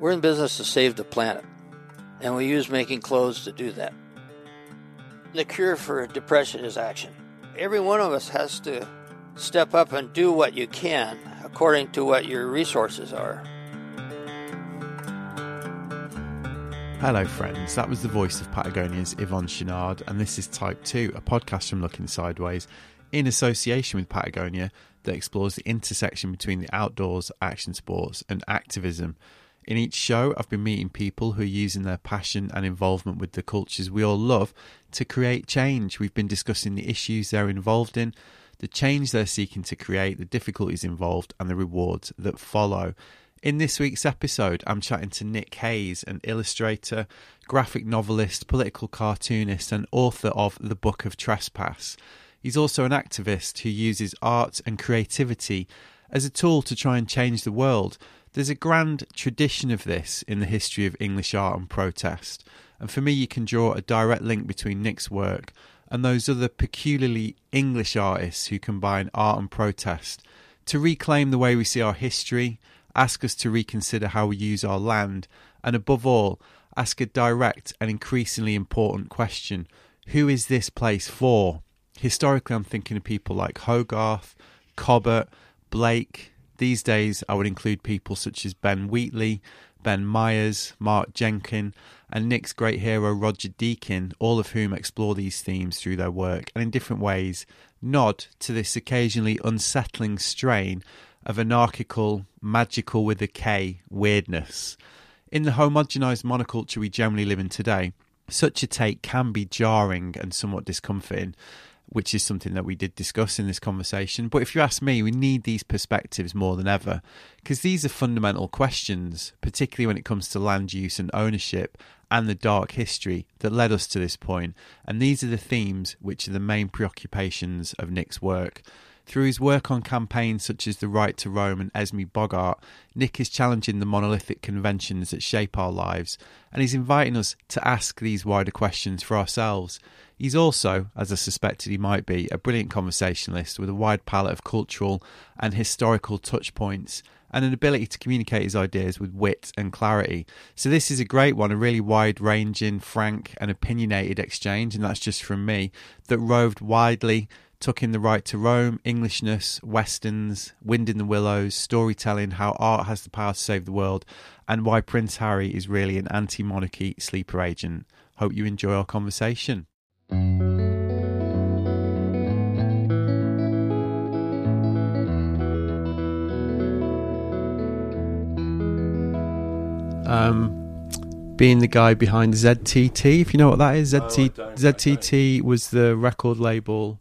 We're in business to save the planet, and we use making clothes to do that. The cure for depression is action. Every one of us has to step up and do what you can according to what your resources are. Hello, friends. That was the voice of Patagonia's Yvon Chouinard, and this is Type 2, a podcast from Looking Sideways in association with Patagonia that explores the intersection between the outdoors, action sports, and activism. In each show, I've been meeting people who are using their passion and involvement with the cultures we all love to create change. We've been discussing the issues they're involved in, the change they're seeking to create, the difficulties involved, and the rewards that follow. In this week's episode, I'm chatting to Nick Hayes, an illustrator, graphic novelist, political cartoonist, and author of The Book of Trespass. He's also an activist who uses art and creativity as a tool to try and change the world. There's a grand tradition of this in the history of English art and protest, and for me, you can draw a direct link between Nick's work and those other peculiarly English artists who combine art and protest to reclaim the way we see our history, ask us to reconsider how we use our land, and above all, ask a direct and increasingly important question Who is this place for? Historically, I'm thinking of people like Hogarth, Cobbett, Blake. These days, I would include people such as Ben Wheatley, Ben Myers, Mark Jenkin, and Nick's great hero Roger Deakin, all of whom explore these themes through their work and in different ways nod to this occasionally unsettling strain of anarchical, magical with a K weirdness. In the homogenized monoculture we generally live in today, such a take can be jarring and somewhat discomforting, which is something that we did discuss in this conversation. But if you ask me, we need these perspectives more than ever because these are fundamental questions, particularly when it comes to land use and ownership and the dark history that led us to this point. And these are the themes which are the main preoccupations of Nick's work. Through his work on campaigns such as The Right to Roam and Esme Bogart, Nick is challenging the monolithic conventions that shape our lives, and he's inviting us to ask these wider questions for ourselves. He's also, as I suspected he might be, a brilliant conversationalist with a wide palette of cultural and historical touch points and an ability to communicate his ideas with wit and clarity. So, this is a great one, a really wide ranging, frank, and opinionated exchange, and that's just from me, that roved widely took in the right to roam, Englishness, westerns, wind in the willows, storytelling, how art has the power to save the world, and why Prince Harry is really an anti monarchy sleeper agent. Hope you enjoy our conversation. Um, being the guy behind ZTT, if you know what that is, ZT, Oh, ZTT was the record label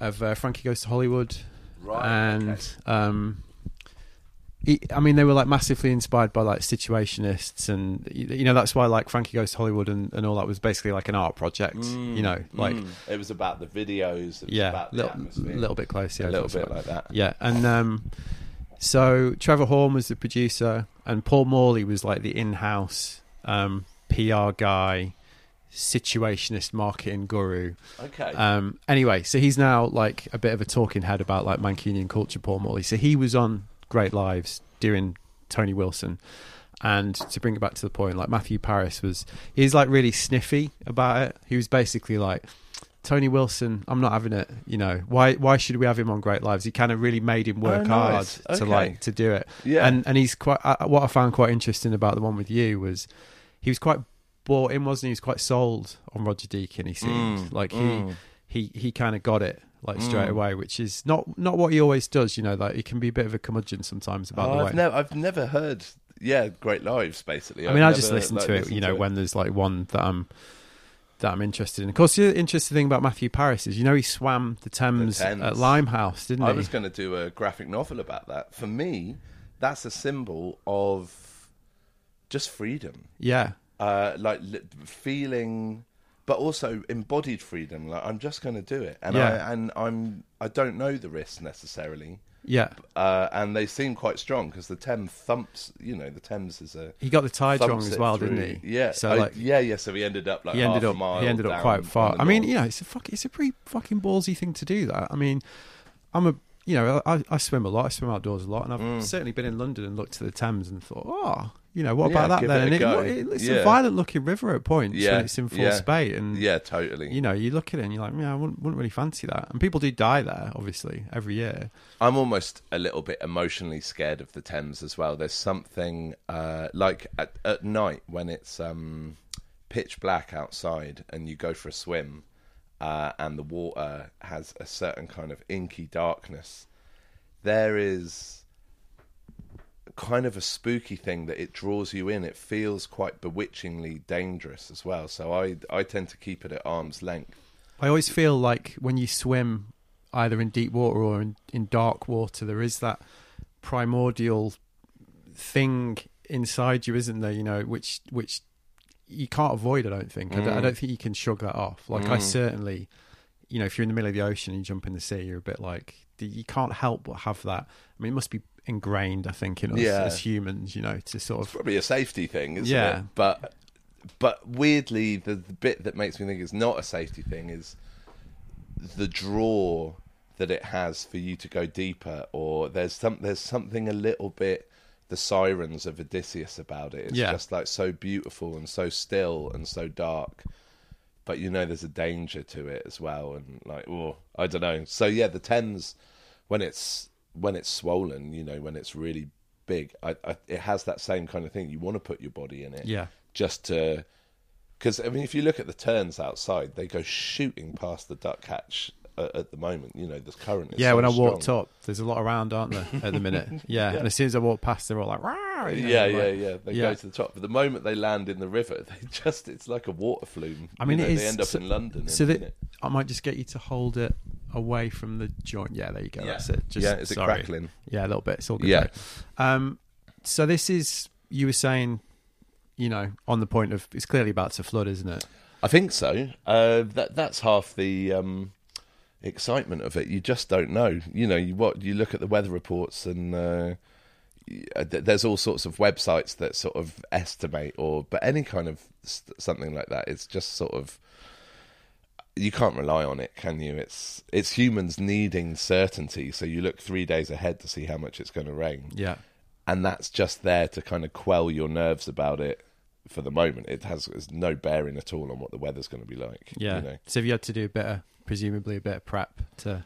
of uh, Frankie Goes to Hollywood, Right. and okay. um, he, I mean they were like massively inspired by like situationists, and you know that's why like Frankie Goes to Hollywood and, and all that was basically like an art project, you know, like Mm. it was about the videos. It was yeah, a little, little bit close, yeah, a little bit right. like that. Yeah, and um, so Trevor Horn was the producer, and Paul Morley was like the in-house um, PR guy, situationist marketing guru. Okay. Um, anyway, so he's now like a bit of a talking head about like Mancunian culture, Paul Morley. So he was on Great Lives during Tony Wilson. And to bring it back to the point, like Matthew Parris was, he's like really sniffy about it. He was basically like, Tony Wilson, I'm not having it. You know, why? Why should we have him on Great Lives? He kind of really made him work Oh, nice. hard to Okay. like to do it. yeah. And and he's quite. Uh, what I found quite interesting about the one with you was he was quite bought in, wasn't he? Was quite sold on Roger Deakin. He seemed Mm, like he mm. he he kind of got it like straight Mm. away, which is not not what he always does. You know, like he can be a bit of a curmudgeon sometimes about Oh, the way. I've never, I've never heard. Yeah, Great Lives. Basically, I I've mean, I just listen like, to it, listened you know, when there's like one that I'm that I'm interested in. Of course, the interesting thing about Matthew Parris is, you know, he swam the Thames, Thames. at Limehouse, didn't I he? I was going to do a graphic novel about that. For me, that's a symbol of just freedom, yeah, uh, like li- feeling, but also embodied freedom. Like I'm just going to do it, and Yeah. I and I'm I don't know the risks necessarily, yeah. uh, and they seem quite strong because the Thames thumps. You know, the Thames is a He got the tide wrong as well, through. didn't he? Yeah. So Oh, like. yeah, yeah. So he ended up like he ended half up he ended up quite far. I mean, you know, it's a fuck, it's a pretty fucking ballsy thing to do. That I mean, I'm a you know, I, I swim a lot. I swim outdoors a lot, and I've Mm. certainly been in London and looked to the Thames and thought, oh, you know, what Yeah, about that then? it and it, it's Yeah. a violent looking river at points Yeah, when it's in full spate, and Yeah, totally. you know, you look at it and you're like, yeah, I wouldn't, wouldn't really fancy that. And people do die there, obviously, every year. I'm almost a little bit emotionally scared of the Thames as well. There's something uh, like at, at night when it's um, pitch black outside and you go for a swim uh, and the water has a certain kind of inky darkness. There is kind of a spooky thing that it draws you in. It feels quite bewitchingly dangerous as well. So I I tend to keep it at arm's length. I always feel like when you swim either in deep water or in, in dark water, there is that primordial thing inside you, isn't there? You know, which which you can't avoid. I don't think. I, don't, I Mm. don't think you can shrug that off. Like I Mm. certainly, you know, if you're in the middle of the ocean and you jump in the sea, you're a bit like you can't help but have that. I mean, it must be ingrained. I think in us Yeah. as humans, you know, to sort It's of probably a safety thing, isn't Yeah. it? But but weirdly, the, the bit that makes me think it's not a safety thing is the draw that it has for you to go deeper, or there's some there's something a little bit the sirens of Odysseus about it. It's Yeah. just like so beautiful and so still and so dark. But you know, there's a danger to it as well, and like, oh, I don't know. So yeah, the Thames, when it's when it's swollen, you know, when it's really big, I, I, it has that same kind of thing. You want to put your body in it, yeah, just to because I mean, if you look at the terns outside, they go shooting past the duck hatch at, at the moment. You know, the current. Yeah. so when I strong. walked up, there's a lot around, aren't there, at the minute? Yeah, and as soon as I walk past, they're all like, you know, Yeah, like- yeah, yeah. They yeah. go to the top, but the moment they land in the river, they just—it's like a water flume. I mean, You know, is- They end up so- in London. So that. I might just get you to hold it away from the joint. Yeah, there you go. Yeah. That's it. Just, yeah, is it sorry. crackling? Yeah, a little bit. It's all good. Yeah. Um, so this is you were saying, you know, on the point of it's clearly about to flood, isn't it? I think so. Uh, that that's half the um, excitement of it. You just don't know. You know, you what you look at the weather reports and. Uh, there's all sorts of websites that sort of estimate or but any kind of st- something like that it's just sort of you can't rely on it can you it's it's humans needing certainty so you look 3 days ahead to see how much it's going to rain Yeah. and that's just there to kind of quell your nerves about it for the moment it has, no bearing at all on what the weather's going to be like Yeah. you know So if you had to do of, presumably a bit of prep to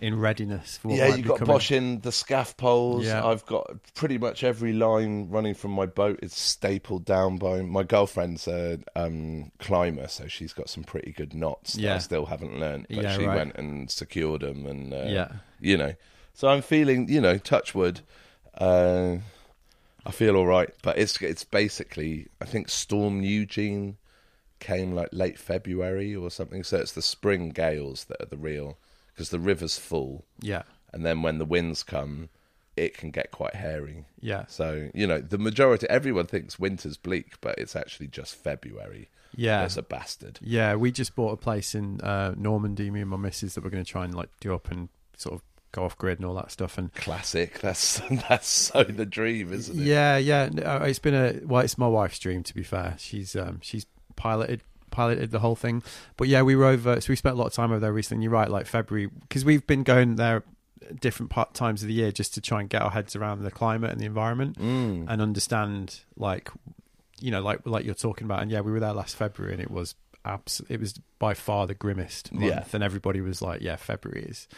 in readiness for yeah, you've got coming? Bosch in the scaff poles. Yeah. I've got pretty much every line running from my boat is stapled down by my girlfriend's a um, climber, so she's got some pretty good knots that I still haven't learned. But Yeah, she right. went and secured them, and uh, Yeah. you know, so I'm feeling, you know, touch wood. Uh, I feel all right, but it's it's basically I think Storm Eunice came like late February or something, so it's the spring gales that are the real because the river's full Yeah. and then when the winds come, it can get quite hairy. Yeah. So you know, the majority, everyone thinks winter's bleak, but it's actually just February. Yeah. There's a bastard. Yeah, we just bought a place in uh, Normandy, me and my missus, that we're going to try and like do up and sort of go off grid and all that stuff. And Classic. That's that's so the dream, isn't it? yeah, yeah, uh, it's been a well, it's my wife's dream to be fair. She's um, she's piloted piloted the whole thing, but yeah, we were over. So we spent a lot of time over there recently. You're right, like February, because we've been going there different part times of the year just to try and get our heads around the climate and the environment Mm. and understand like you know like like you're talking about and yeah we were there last february and it was abs- it was by far the grimmest month Yeah. and everybody was like yeah february is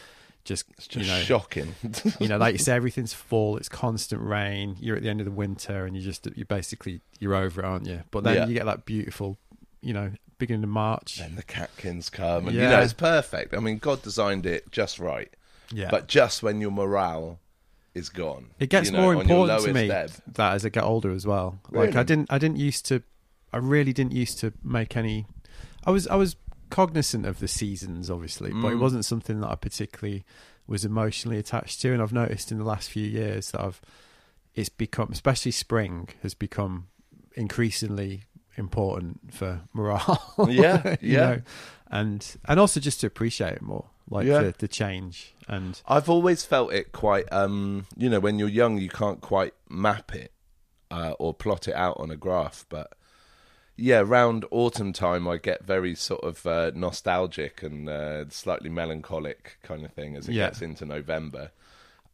just, It's just you know shocking. you know like you say everything's full it's constant rain you're at the end of the winter and you just you basically you're over it aren't you but then Yeah. you get that beautiful you know beginning of march then the catkins come, and you know it's perfect. I mean, God designed it just right, yeah but just when your morale is gone, It gets you know, more important to me ebb. that as I get older as well. Like I didn't, I didn't used to, I really didn't used to make any. I was, I was cognizant of the seasons, obviously, but it Mm. wasn't something that I particularly was emotionally attached to. And I've noticed in the last few years that I've, it's become, especially spring, has become increasingly important for morale. Yeah, yeah. know? and and also just to appreciate it more, like Yeah. the, the change and I've always felt it quite, um, you know, when you're young, you can't quite map it uh, or plot it out on a graph. But yeah, around autumn time, I get very sort of uh, nostalgic and uh, slightly melancholic kind of thing as it Yeah. gets into November.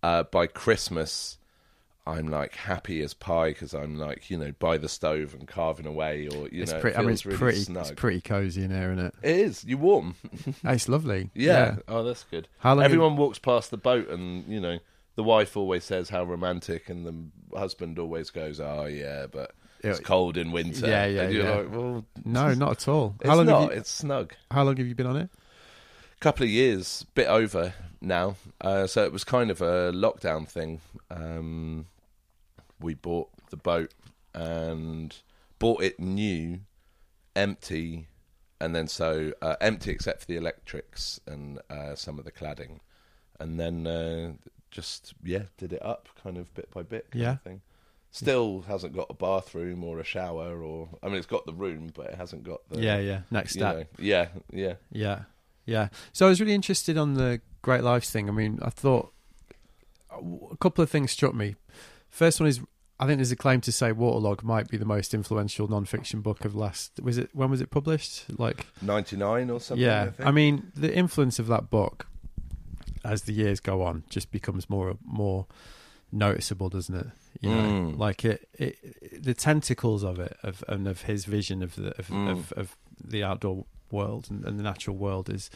Uh, by Christmas, I'm like happy as pie because I'm like you know by the stove and carving away, or you it's know, pretty. it I mean, it's really pretty. snug. It's pretty cozy in here, isn't it? It is. You warm. It's lovely. Yeah. Oh, that's good. How long? Everyone walks past the boat, and you know, the wife always says how romantic, and the husband always goes, "Oh yeah, but it's cold in winter." Yeah, yeah, And you're yeah. like, "Well, No, not at all. it's How long not. have you? It's snug." How long have you been on it? A couple of years, bit over now. Uh, so it was kind of a lockdown thing. Um, we bought the boat and bought it new, empty, and then so uh, empty except for the electrics and uh, some of the cladding, and then uh, just yeah, did it up kind of bit by bit. Kind Yeah. Of thing. Still hasn't got a bathroom or a shower, or I mean, it's got the room, but it hasn't got the yeah, yeah. Next you step. know, yeah, yeah. Yeah, yeah. So I was really interested on the Great Lives thing. I mean, I thought a couple of things struck me. First one is I think there's a claim to say Waterlog might be the most influential non-fiction book of last. Was it when was it published? Like, 99 or something. yeah. I, think. I mean, the influence of that book as the years go on just becomes more more noticeable, doesn't it? You know, Mm. like it, it, the tentacles of it, of and of his vision of the of, Mm. of, of the outdoor world and, and the natural world is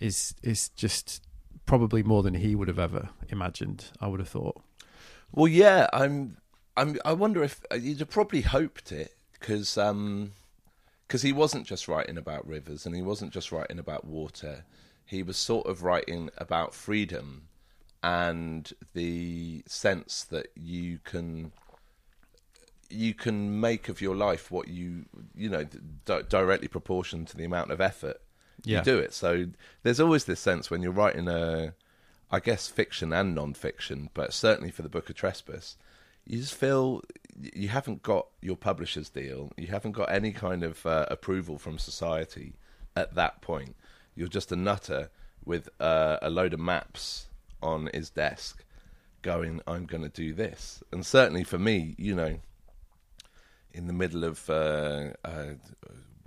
is is just probably more than he would have ever imagined. I would have thought. Well, yeah, I'm. I'm. I wonder if uh, you'd have probably hoped it because because he wasn't just writing about rivers and he wasn't just writing about water. He was sort of writing about freedom and the sense that you can you can make of your life what you you know di- directly proportioned to the amount of effort Yeah. you do it. So there's always this sense when you're writing a, I guess fiction and non-fiction, but certainly for the Book of Trespass, you just feel you haven't got your publisher's deal, you haven't got any kind of uh, approval from society at that point. You're just a nutter with uh, a load of maps on his desk, going, "I'm going to do this." And certainly for me, you know, in the middle of uh, uh,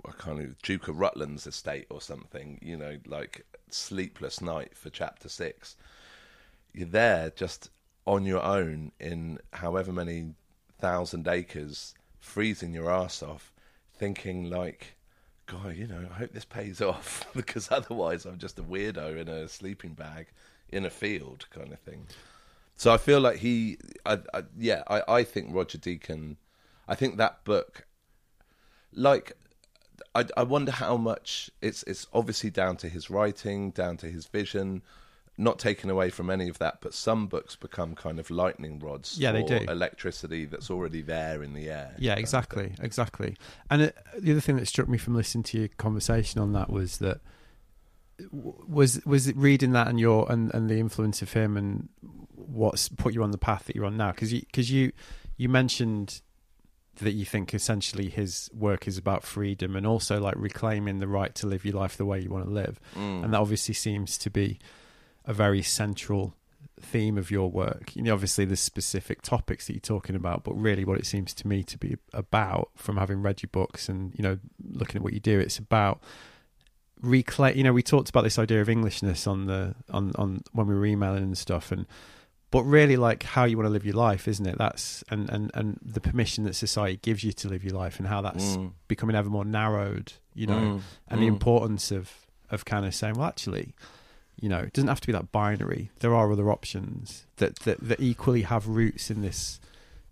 a kind of Duke of Rutland's estate or something, you know, like sleepless night for chapter six. You're there just on your own in however many thousand acres, freezing your ass off, thinking like, God, you know, I hope this pays off because otherwise I'm just a weirdo in a sleeping bag in a field kind of thing. So I feel like he, I, I, yeah, I, I think Roger Deakin, I think that book, like, I, I wonder how much it's it's obviously down to his writing, down to his vision, not taken away from any of that. But some books become kind of lightning rods, Yeah, they for do. Electricity that's already there in the air. Yeah, exactly, exactly. And it, the other thing that struck me from listening to your conversation on that was that was was it reading that and your and, and the influence of him and what's put you on the path that you're on now because you because you you mentioned that you think essentially his work is about freedom and also like reclaiming the right to live your life the way you want to live Mm. and that obviously seems to be a very central theme of your work. You know, obviously there's specific topics that you're talking about, but really what it seems to me to be about from having read your books and, you know, looking at what you do, it's about reclaim you know, we talked about this idea of Englishness on the on, on when we were emailing and stuff and but really like how you want to live your life, isn't it? That's and, and, and the permission that society gives you to live your life and how that's Mm. becoming ever more narrowed, you know, Mm. and the Mm. importance of of kind of saying, well, actually, you know, it doesn't have to be that binary. There are other options that that, that equally have roots in this,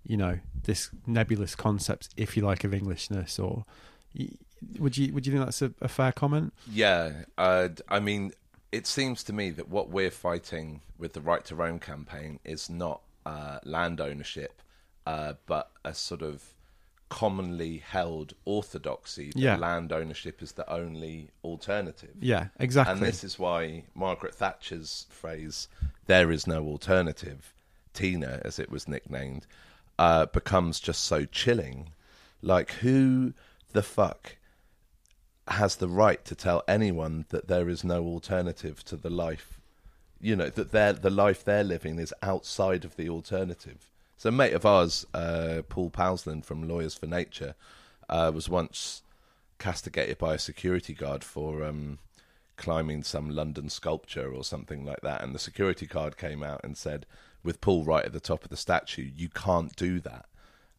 you know, this nebulous concept, if you like, of Englishness. Or would you would you think that's a, a fair comment? Yeah, uh, I mean, it seems to me that what we're fighting with the Right to Roam campaign is not uh, land ownership, uh, but a sort of commonly held orthodoxy that Yeah. land ownership is the only alternative. Yeah, exactly. And this is why Margaret Thatcher's phrase, there is no alternative, Tina, as it was nicknamed, uh, becomes just so chilling. Like, who the fuck has the right to tell anyone that there is no alternative to the life, you know, that they're, the life they're living is outside of the alternative? So, a mate of ours, uh, Paul Powlesland from Lawyers for Nature, uh, was once castigated by a security guard for um, climbing some London sculpture or something like that, and the security guard came out and said, with Paul right at the top of the statue, "You can't do that."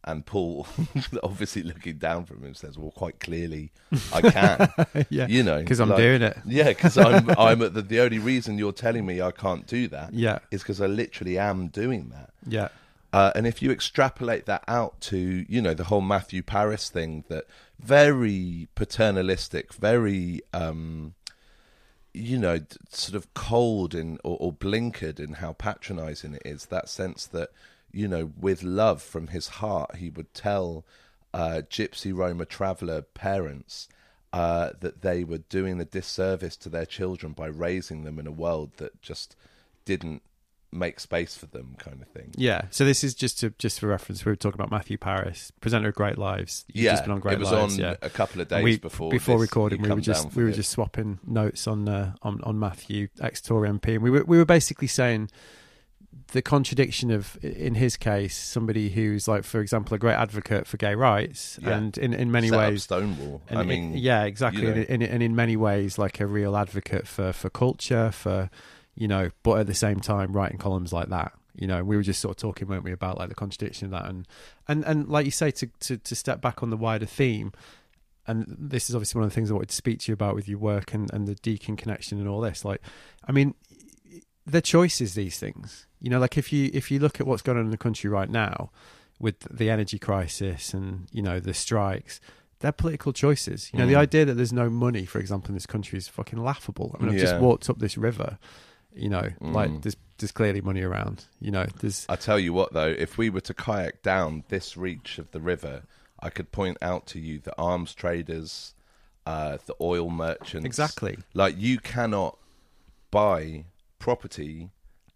And Paul, obviously looking down from him, says, "Well, quite clearly, I can. yeah, you know, because I'm like- doing it. Yeah, because I'm. I'm at the, the only reason you're telling me I can't do that Yeah, is because I literally am doing that. yeah, Uh, and if you extrapolate that out to, you know, the whole Matthew Parris thing, that very paternalistic, very, um, you know, sort of cold in or, or blinkered in how patronising it is. That sense that, you know, with love from his heart, he would tell uh, Gypsy Roma traveller parents uh, that they were doing a disservice to their children by raising them in a world that just didn't make space for them, kind of thing. yeah. So this is just to just for reference. We were talking about Matthew Parris, presenter of Great Lives. You've yeah, just been on Great Lives. it was Lives. on yeah. a couple of days we, before before this, recording, we were just we were just swapping notes on uh, on on Matthew ex Tory MP, and we were we were basically saying the contradiction of in his case somebody who's like for example a great advocate for gay rights Yeah. and in in many Set ways Stonewall. I mean, yeah exactly you know. and, in, and in many ways like a real advocate for for culture for you know but at the same time writing columns like that you know we were just sort of talking weren't we about like the contradiction of that and and and like you say to to, to step back on the wider theme and this is obviously one of the things I wanted to speak to you about with your work and, and the Deakin connection and all this. Like, I mean, the choices these things. You know, like if you if you look at what's going on in the country right now with the energy crisis and you know the strikes, they're political choices. You know, the Mm. idea that there's no money, for example, in this country is fucking laughable. I mean, I've just walked up this river. You know, like Mm. there's there's clearly money around. You know, there's I tell you what, though, if we were to kayak down this reach of the river, I could point out to you the arms traders, uh, the oil merchants. exactly Like you cannot buy property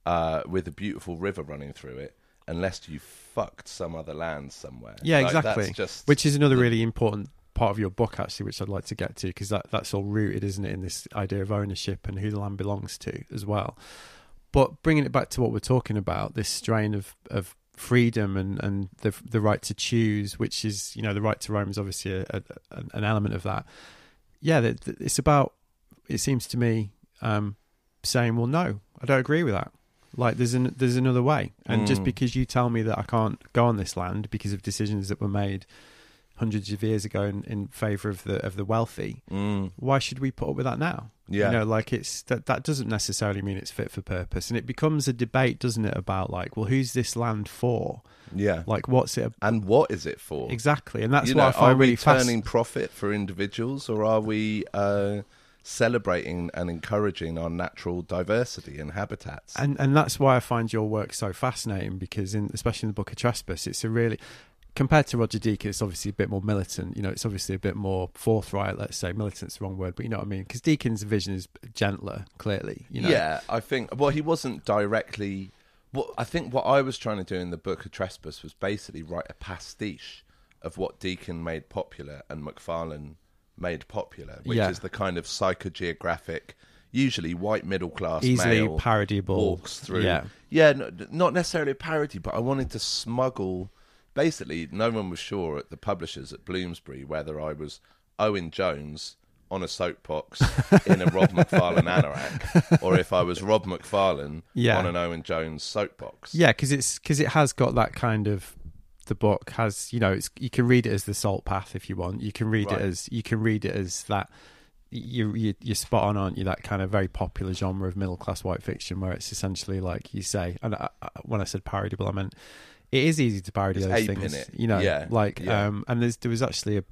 uh, with a beautiful river running through it unless you fucked some other land somewhere. Yeah, Like, exactly. That's just which is another the- really important part of your book actually which i'd like to get to because that, that's all rooted isn't it in this idea of ownership and who the land belongs to as well. But bringing it back to what we're talking about this strain of, of freedom and, and the the right to choose which is you know the right to roam is obviously a, a, an element of that. Yeah it's about it seems to me um, saying well no i don't agree with that. Like there's an there's another way. And just Mm. because you tell me that i can't go on this land because of decisions that were made hundreds of years ago in, in favor of the of the wealthy Mm, why should we put up with that now yeah. you know like it's that that doesn't necessarily mean it's fit for purpose and it becomes a debate doesn't it about like well who's this land for yeah. like what's it and what is it for? exactly and that's you what know, i are find we really turning fascinating profit for individuals, or are we uh, celebrating and encouraging our natural diversity and habitats? and and that's why I find your work so fascinating because in especially in the book of Trespass, it's a really compared to Roger Deakins, it's obviously a bit more militant. You know, it's obviously a bit more forthright. Let's say militant's the wrong word, but you know what I mean. Because Deakins' vision is gentler, clearly. You know, Yeah, I think. Well, he wasn't directly. What I think what I was trying to do in the book of Trespass was basically write a pastiche of what Deakin made popular and Macfarlane made popular, which Yeah. is the kind of psychogeographic, usually white middle class, easily male parodiable. walks through. Yeah, yeah, no, not necessarily a parody, but I wanted to smuggle. Basically, no one was sure at the publishers at Bloomsbury whether I was Owen Jones on a soapbox in a Rob Macfarlane anorak, or if I was Rob Macfarlane Yeah. on an Owen Jones soapbox. yeah, because it's because it has got that kind of. The book has, you know, it's you can read it as the Salt Path if you want. You can read Right. it as you can read it as that. You, you you're spot on, aren't you? That kind of very popular genre of middle class white fiction, where it's essentially like you say. And I, I, when I said parodiable, I meant it is easy to parody There's those things. it. You know, Yeah, like yeah. um, and there's there was actually a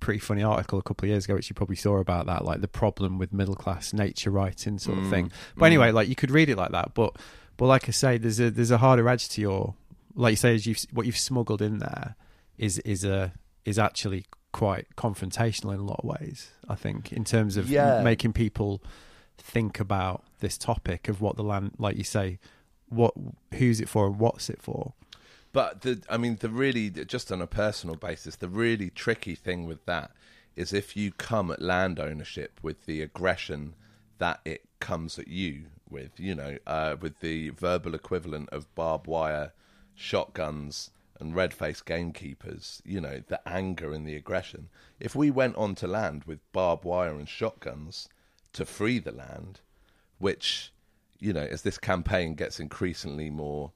pretty funny article a couple of years ago, which you probably saw about that, like the problem with middle class nature writing sort of Mm, thing. But mm. anyway, like you could read it like that, but but like I say, there's a there's a harder edge to your like you say, is you've what you've smuggled in there is is a is actually quite confrontational in a lot of ways. I think in terms of Yeah. making people think about this topic of what the land, like you say, what who's it for and what's it for. But the, I mean, the really, just on a personal basis, the really tricky thing with that is if you come at land ownership with the aggression that it comes at you with, you know, uh, with the verbal equivalent of barbed wire, shotguns, and red faced gamekeepers, you know, the anger and the aggression. If we went onto land with barbed wire and shotguns to free the land, which, you know, as this campaign gets increasingly more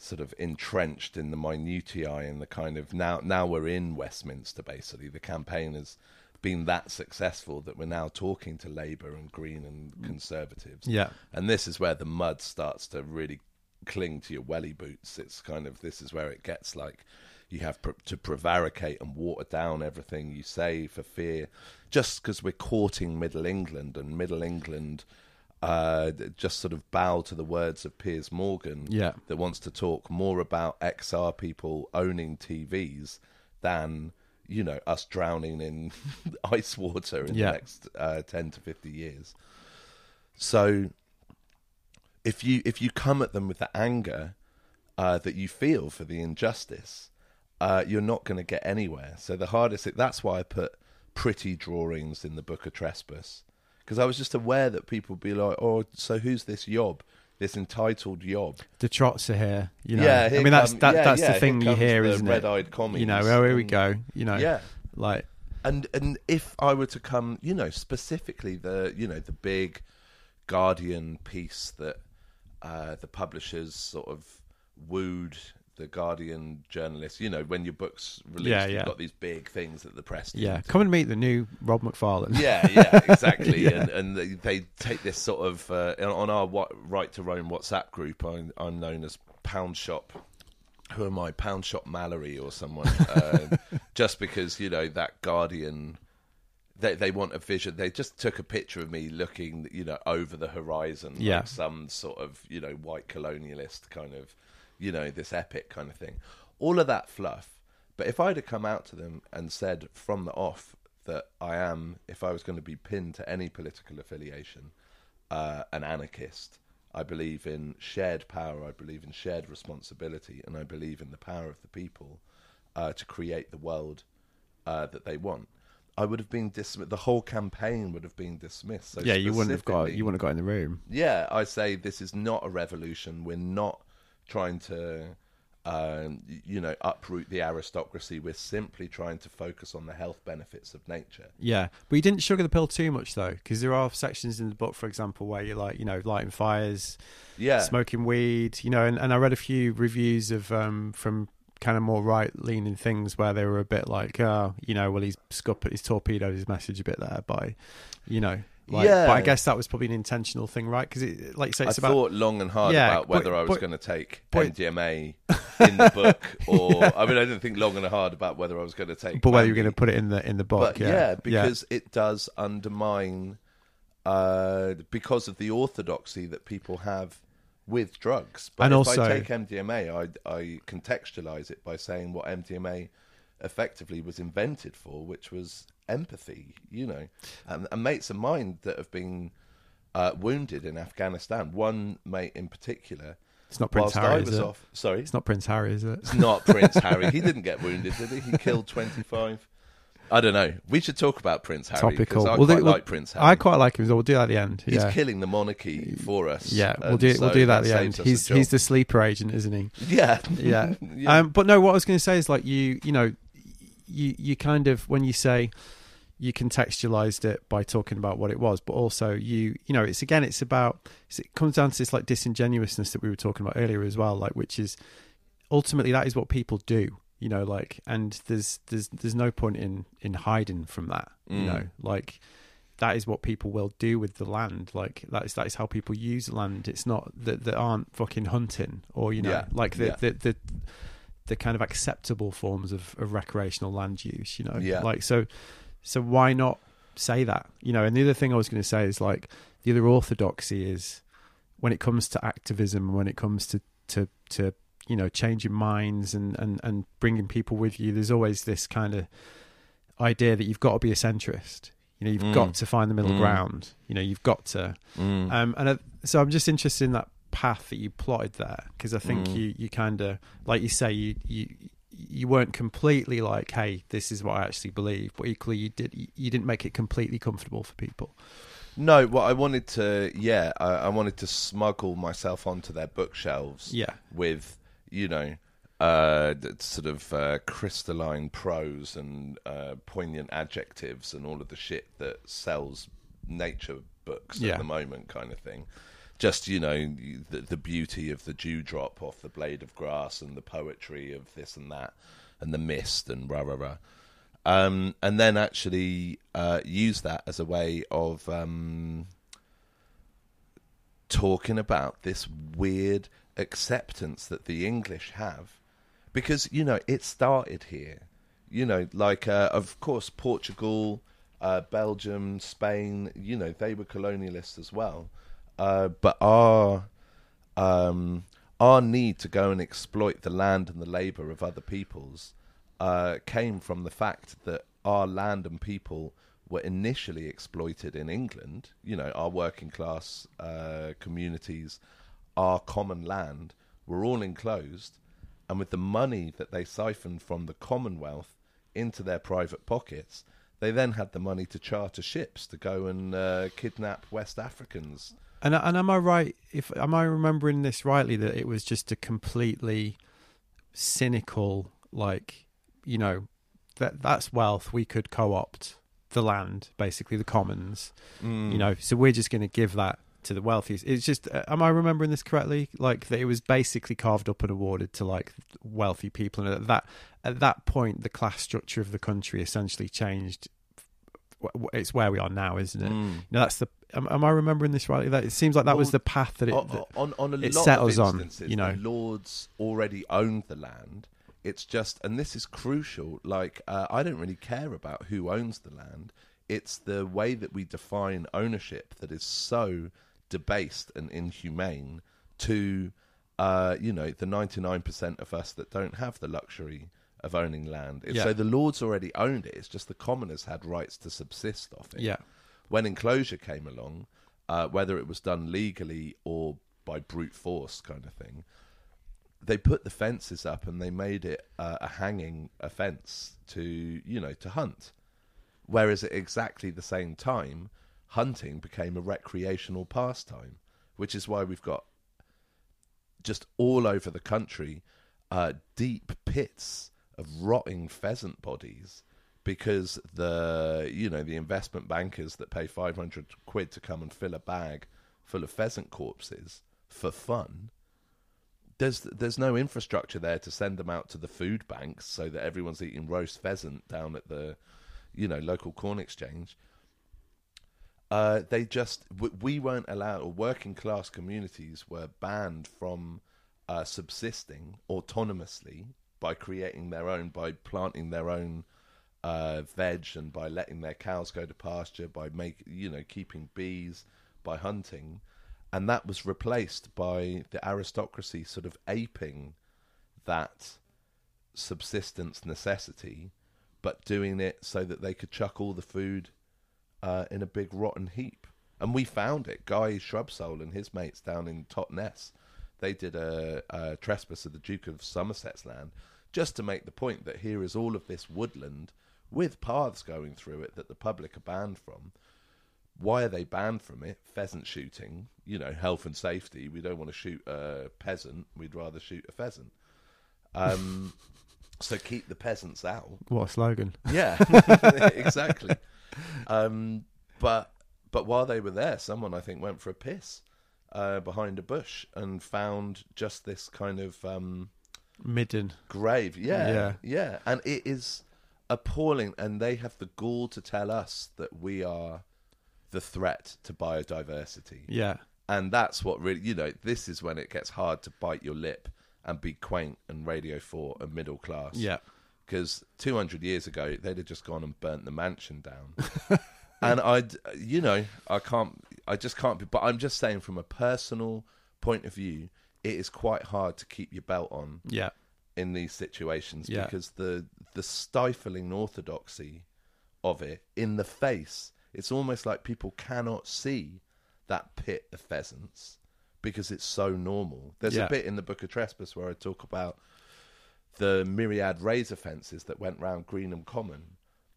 sort of entrenched in the minutiae and the kind of now now we're in Westminster basically. The campaign has been that successful that we're now talking to Labour and Green and mm. Conservatives. Yeah. And this is where the mud starts to really cling to your welly boots. It's kind of this is where it gets like you have pr- to prevaricate and water down everything you say for fear, just because we're courting Middle England and Middle England. Uh, just sort of bow to the words of Piers Morgan, Yeah. that wants to talk more about XR people owning TVs than you know us drowning in ice water in Yeah. the next uh, ten to fifty years. So if you if you come at them with the anger uh, that you feel for the injustice, uh, you're not going to get anywhere. So the hardest that's why I put pretty drawings in the book of trespass because I was just aware that people would be like, oh, so who's this yob? This entitled yob. The trots are here. You know, Yeah, I mean that's come- that, yeah, that's yeah, the thing you hear, isn't it? red-eyed commies You know, oh, here we go. You know, Yeah. like and and if I were to come, you know, specifically the you know the big Guardian piece that uh, the publishers sort of wooed the Guardian journalists. You know, when your books released, Yeah, you've got these big things that the press. yeah, did. come and meet the new Rob Macfarlane. Yeah, yeah, exactly. Yeah. And and they, they take this sort of uh, on our right to roam WhatsApp group. I'm, I'm known as Pound Shop. Who am I? Pound Shop Mallory or someone? uh, just because you know that Guardian. They they want a vision. They just took a picture of me looking, you know, over the horizon, Yeah. like some sort of, you know, white colonialist kind of, you know, this epic kind of thing. All of that fluff. But if I'd have come out to them and said from the off that I am, if I was going to be pinned to any political affiliation, uh, an anarchist, I believe in shared power, I believe in shared responsibility, and I believe in the power of the people uh, to create the world uh, that they want. I would have been dismissed. The whole campaign would have been dismissed. So yeah, you wouldn't have got you wouldn't have got in the room. yeah, I say this is not a revolution. We're not trying to, um, you know, uproot the aristocracy. We're simply trying to focus on the health benefits of nature. Yeah, but you didn't sugar the pill too much though, because there are sections in the book, for example, where you're like, you know, lighting fires, Yeah, smoking weed, you know, and, and I read a few reviews of um from kind of more right leaning things where they were a bit like, oh, you know, well he's scupped, he's torpedoed his message a bit there by, you know, like, Yeah. but I guess that was probably an intentional thing, right? Because it, like you say, I it's about thought long and hard Yeah, about whether but- I was going to take but- MDMA in the book, or I mean, I didn't think long and hard about whether I was going to take. but whether you're going to put it in the in the book, yeah, yeah, because it does undermine uh, because of the orthodoxy that people have with drugs. But And if also- I take MDMA, I, I contextualize it by saying what MDMA effectively was invented for, which was empathy. You know, and, and mates of mine that have been uh, wounded in Afghanistan. One mate in particular. It's not Prince Harry, is it? off. Sorry, it's not Prince Harry, is it? it's not Prince Harry. He didn't get wounded, did he? He killed twenty five. I don't know. We should talk about Prince Harry Topical. because I We'll quite we'll- like Prince Harry. I quite like him. So we'll do that at the end. He's killing the monarchy for us. Yeah, we'll do we'll do that at the end. He's he's the sleeper agent, isn't he? yeah, Yeah. Yeah. Um, but no, what I was going to say is like you, you know, you you kind of when you say you contextualized it by talking about what it was, but also you, you know, it's again, it's about it comes down to this like disingenuousness that we were talking about earlier as well, like which is ultimately that is what people do, you know, like, and there's there's there's no point in in hiding from that, you Mm. know, like that is what people will do with the land. Like that is that is how people use land. It's not that that aren't fucking hunting or you know Yeah, like the, yeah. the the the kind of acceptable forms of, of recreational land use. You know, Yeah. like so so why not say that? You know, and the other thing I was going to say is like the other orthodoxy is when it comes to activism, when it comes to to to you know changing minds and and and bringing people with you. There's always this kind of idea that you've got to be a centrist. You know, you've Mm. got to find the middle Mm. ground. You know, you've got to. Mm. Um, and uh, so I'm just interested in that path that you plotted there because I think Mm. you you kind of like you say you you you weren't completely like, hey, this is what I actually believe, but equally you did you didn't make it completely comfortable for people. no, what I wanted to, yeah, I, I wanted to smuggle myself onto their bookshelves. Yeah, with you know uh, sort of uh, crystalline prose and uh, poignant adjectives and all of the shit that sells nature books Yeah. at the moment, kind of thing. Just you know the, the beauty of the dewdrop off the blade of grass and the poetry of this and that and the mist and rah rah rah. Um, and then actually uh, use that as a way of um, talking about this weird acceptance that the English have, because you know it started here. You know, like uh, of course Portugal, uh, Belgium, Spain. You know they were colonialists as well, uh, but our um, our need to go and exploit the land and the labour of other peoples uh, came from the fact that our land and people were initially exploited in England. You know, our working class uh, communities, our common land, were all enclosed, and with the money that they siphoned from the Commonwealth into their private pockets, they then had the money to charter ships to go and uh, kidnap West Africans. And and am I right? If am I remembering this rightly that it was just a completely cynical, like you know, that that's wealth we could co-opt the land, basically the commons. Mm. You know, so we're just going to give that to the wealthiest. It's just, uh, am I remembering this correctly? Like that it was basically carved up and awarded to like wealthy people, and at that at that point, the class structure of the country essentially changed. It's where we are now, isn't it? Mm. You know, that's the. Am, am I remembering this rightly? That it seems like that was the path that it. on, on, on a it lot settles of on, instances, you know. the lords already owned the land. It's just, and this is crucial. Like, uh, I don't really care about who owns the land. It's the way that we define ownership that is so debased and inhumane to, uh, you know, the ninety-nine percent of us that don't have the luxury of owning land. Yeah. So the lords already owned it. It's just the commoners had rights to subsist off it yeah, when enclosure came along, uh, whether it was done legally or by brute force kind of thing, they put the fences up and they made it uh, a hanging offence to you know to hunt. Whereas at exactly the same time, hunting became a recreational pastime, which is why we've got just all over the country uh, deep pits of rotting pheasant bodies because the you know the investment bankers that pay 500 quid to come and fill a bag full of pheasant corpses for fun there's there's no infrastructure there to send them out to the food banks so that everyone's eating roast pheasant down at the you know local corn exchange. Uh, they just we weren't allowed or working class communities were banned from uh, subsisting autonomously by creating their own by planting their own uh, veg and by letting their cows go to pasture by make you know keeping bees by hunting and that was replaced by the aristocracy sort of aping that subsistence necessity but doing it so that they could chuck all the food uh, in a big rotten heap. And we found it. Guy Shrubsole and his mates down in Totnes, they did a, a trespass of the Duke of Somerset's land just to make the point that here is all of this woodland with paths going through it that the public are banned from. Why are they banned from it? Pheasant shooting, you know, health and safety. We don't want to shoot a peasant. We'd rather shoot a pheasant. Um, so keep the peasants out. what a slogan! Yeah, exactly. Um, but but while they were there, someone I think went for a piss uh, behind a bush and found just this kind of um, Midden, grave. Yeah, Yeah. yeah, and it is appalling. And they have the gall to tell us that we are the threat to biodiversity. yeah, And that's what really, you know, this is when it gets hard to bite your lip and be quaint and Radio 4 and middle class yeah, because 200 years ago they'd have just gone and burnt the mansion down and i'd you know i can't i just can't be but i'm just saying from a personal point of view it is quite hard to keep your belt on yeah, in these situations Yeah. because the the stifling orthodoxy of it in the face it's almost like people cannot see that pit of pheasants because it's so normal there's Yeah. a bit in the book of trespass where i talk about the myriad razor fences that went round greenham common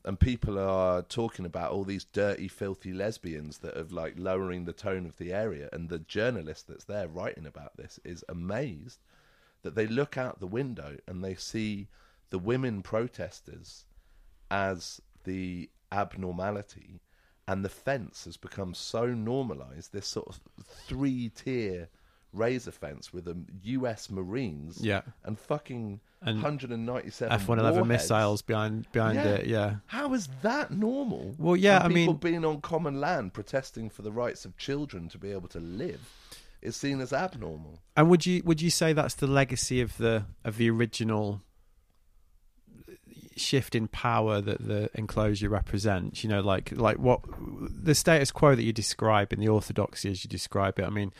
and people are talking about all these dirty filthy lesbians that are like lowering the tone of the area and the journalist that's there writing about this is amazed that they look out the window and they see the women protesters as the abnormality, and the fence has become so normalized. This sort of three tier razor fence with the U.S. Marines, Yeah. and fucking And 197 F one eleven missiles behind behind Yeah. it. Yeah. How is that normal? Well, yeah, And I people mean- being on common land protesting for the rights of children to be able to live is seen as abnormal. And would you would you say that's the legacy of the of the original shift in power that the enclosure represents? You know, like like what the status quo that you describe in the orthodoxy as you describe it. I mean,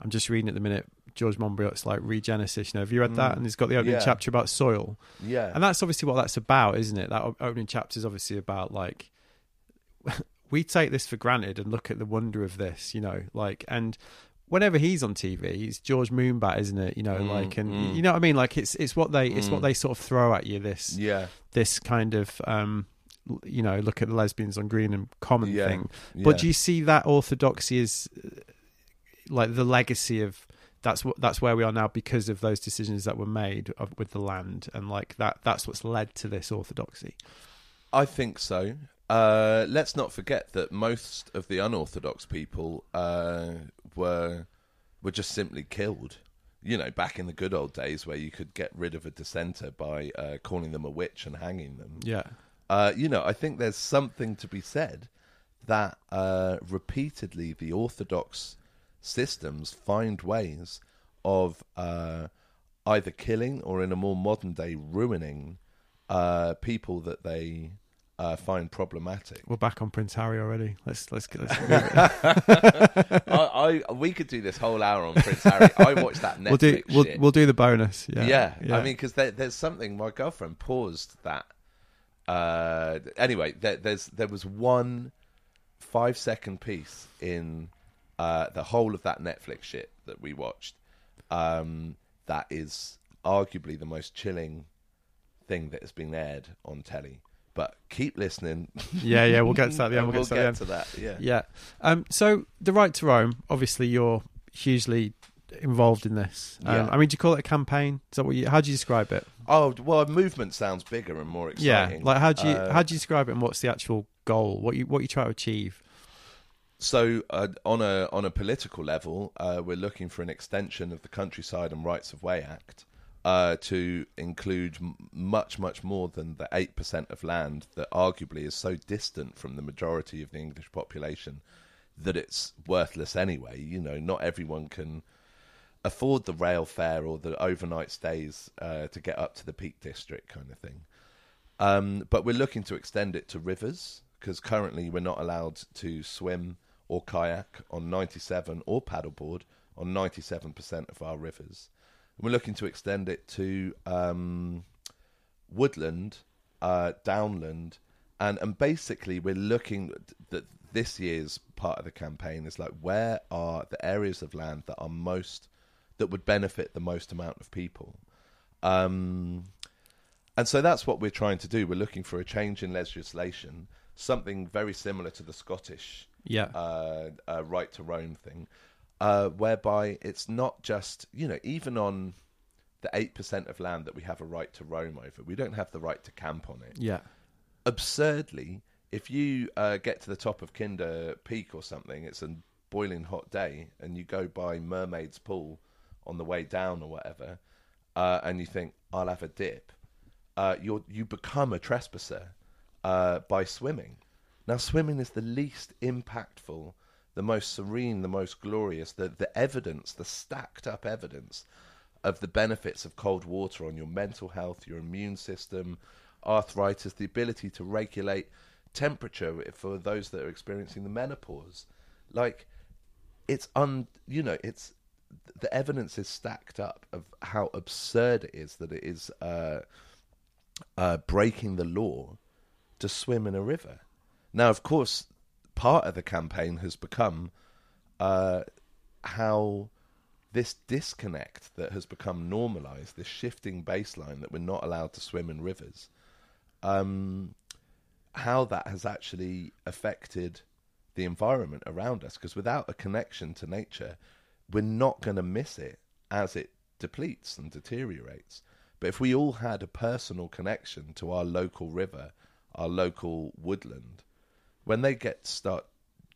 I'm just reading at the minute George Monbiot's like Regenesis. You know, have you read that? Mm. And he's got the opening Yeah. chapter about soil. Yeah, And that's obviously what that's about, isn't it? That opening chapter is obviously about like we take this for granted and look at the wonder of this, you know, like and whenever he's on TV, it's George Moonbat, isn't it? You know, Mm, like and mm. you know what I mean? Like it's it's what they it's what Mm. they sort of throw at you this yeah, this kind of um you know, look at the lesbians on green and common Yeah. thing. yeah. But do you see that orthodoxy as uh, like the legacy of that's what that's where we are now because of those decisions that were made of, with the land and like that that's what's led to this orthodoxy. I think so. Uh, let's not forget that most of the unorthodox people uh, were were just simply killed. You know, back in the good old days where you could get rid of a dissenter by uh, calling them a witch and hanging them. Yeah. Uh, you know, I think there's something to be said that uh, repeatedly the orthodox systems find ways of uh, either killing or, in a more modern day, ruining uh, people that they uh, find problematic. We're back on Prince Harry already. Let's let's, let's. I, I we could do this whole hour on Prince Harry. I watched that Netflix we'll do we'll, we'll do the bonus. Yeah. Yeah, I mean, because there, there's something. My girlfriend paused that. Uh, anyway, there, there's there was one five second piece in uh, the whole of that Netflix shit that we watched. Um, that is arguably the most chilling thing that has been aired on telly. But keep listening. yeah, yeah. We'll get to that. at the end. We'll, we'll get to that. get to that. Yeah. Yeah. Um. So the right to roam. Obviously, you're hugely involved in this. Um, Yeah. I mean, do you call it a campaign? Is that what you? How do you describe it? Oh well, movement sounds bigger and more exciting. Yeah. Like how do you Uh, how do you describe it? And what's the actual goal? What you what you try to achieve? So uh, on a on a political level, uh, we're looking for an extension of the Countryside and Rights of Way Act uh, to include m- much much more than the eight percent of land that arguably is so distant from the majority of the English population that it's worthless anyway. You know, not everyone can afford the rail fare or the overnight stays uh, to get up to the Peak District kind of thing. Um, but we're looking to extend it to rivers because currently we're not allowed to swim or kayak on 97 or paddleboard on 97% of our rivers. And we're looking to extend it to um, woodland, uh, downland, and and basically we're looking that this year's part of the campaign is like where are the areas of land that are most that would benefit the most amount of people. Um, and so that's what we're trying to do. We're looking for a change in legislation, something very similar to the Scottish Yeah. uh, uh, right to roam thing, uh, whereby it's not just, you know, even on the 8% of land that we have a right to roam over, we don't have the right to camp on it. yeah. Absurdly, if you uh, get to the top of Kinder Peak or something, it's a boiling hot day, and you go by Mermaid's Pool on the way down or whatever, uh, and you think, I'll have a dip, uh, you you become a trespasser uh, by swimming. Now, swimming is the least impactful, the most serene, the most glorious, the, the evidence, the stacked up evidence of the benefits of cold water on your mental health, your immune system, arthritis, the ability to regulate temperature for those that are experiencing the menopause. Like, it's un, you know, it's the evidence is stacked up of how absurd it is that it is uh, uh, breaking the law to swim in a river. Now, of course, part of the campaign has become uh, how this disconnect that has become normalized, this shifting baseline that we're not allowed to swim in rivers, um, how that has actually affected the environment around us. Because without a connection to nature, we're not going to miss it as it depletes and deteriorates. But if we all had a personal connection to our local river, our local woodland, when they get start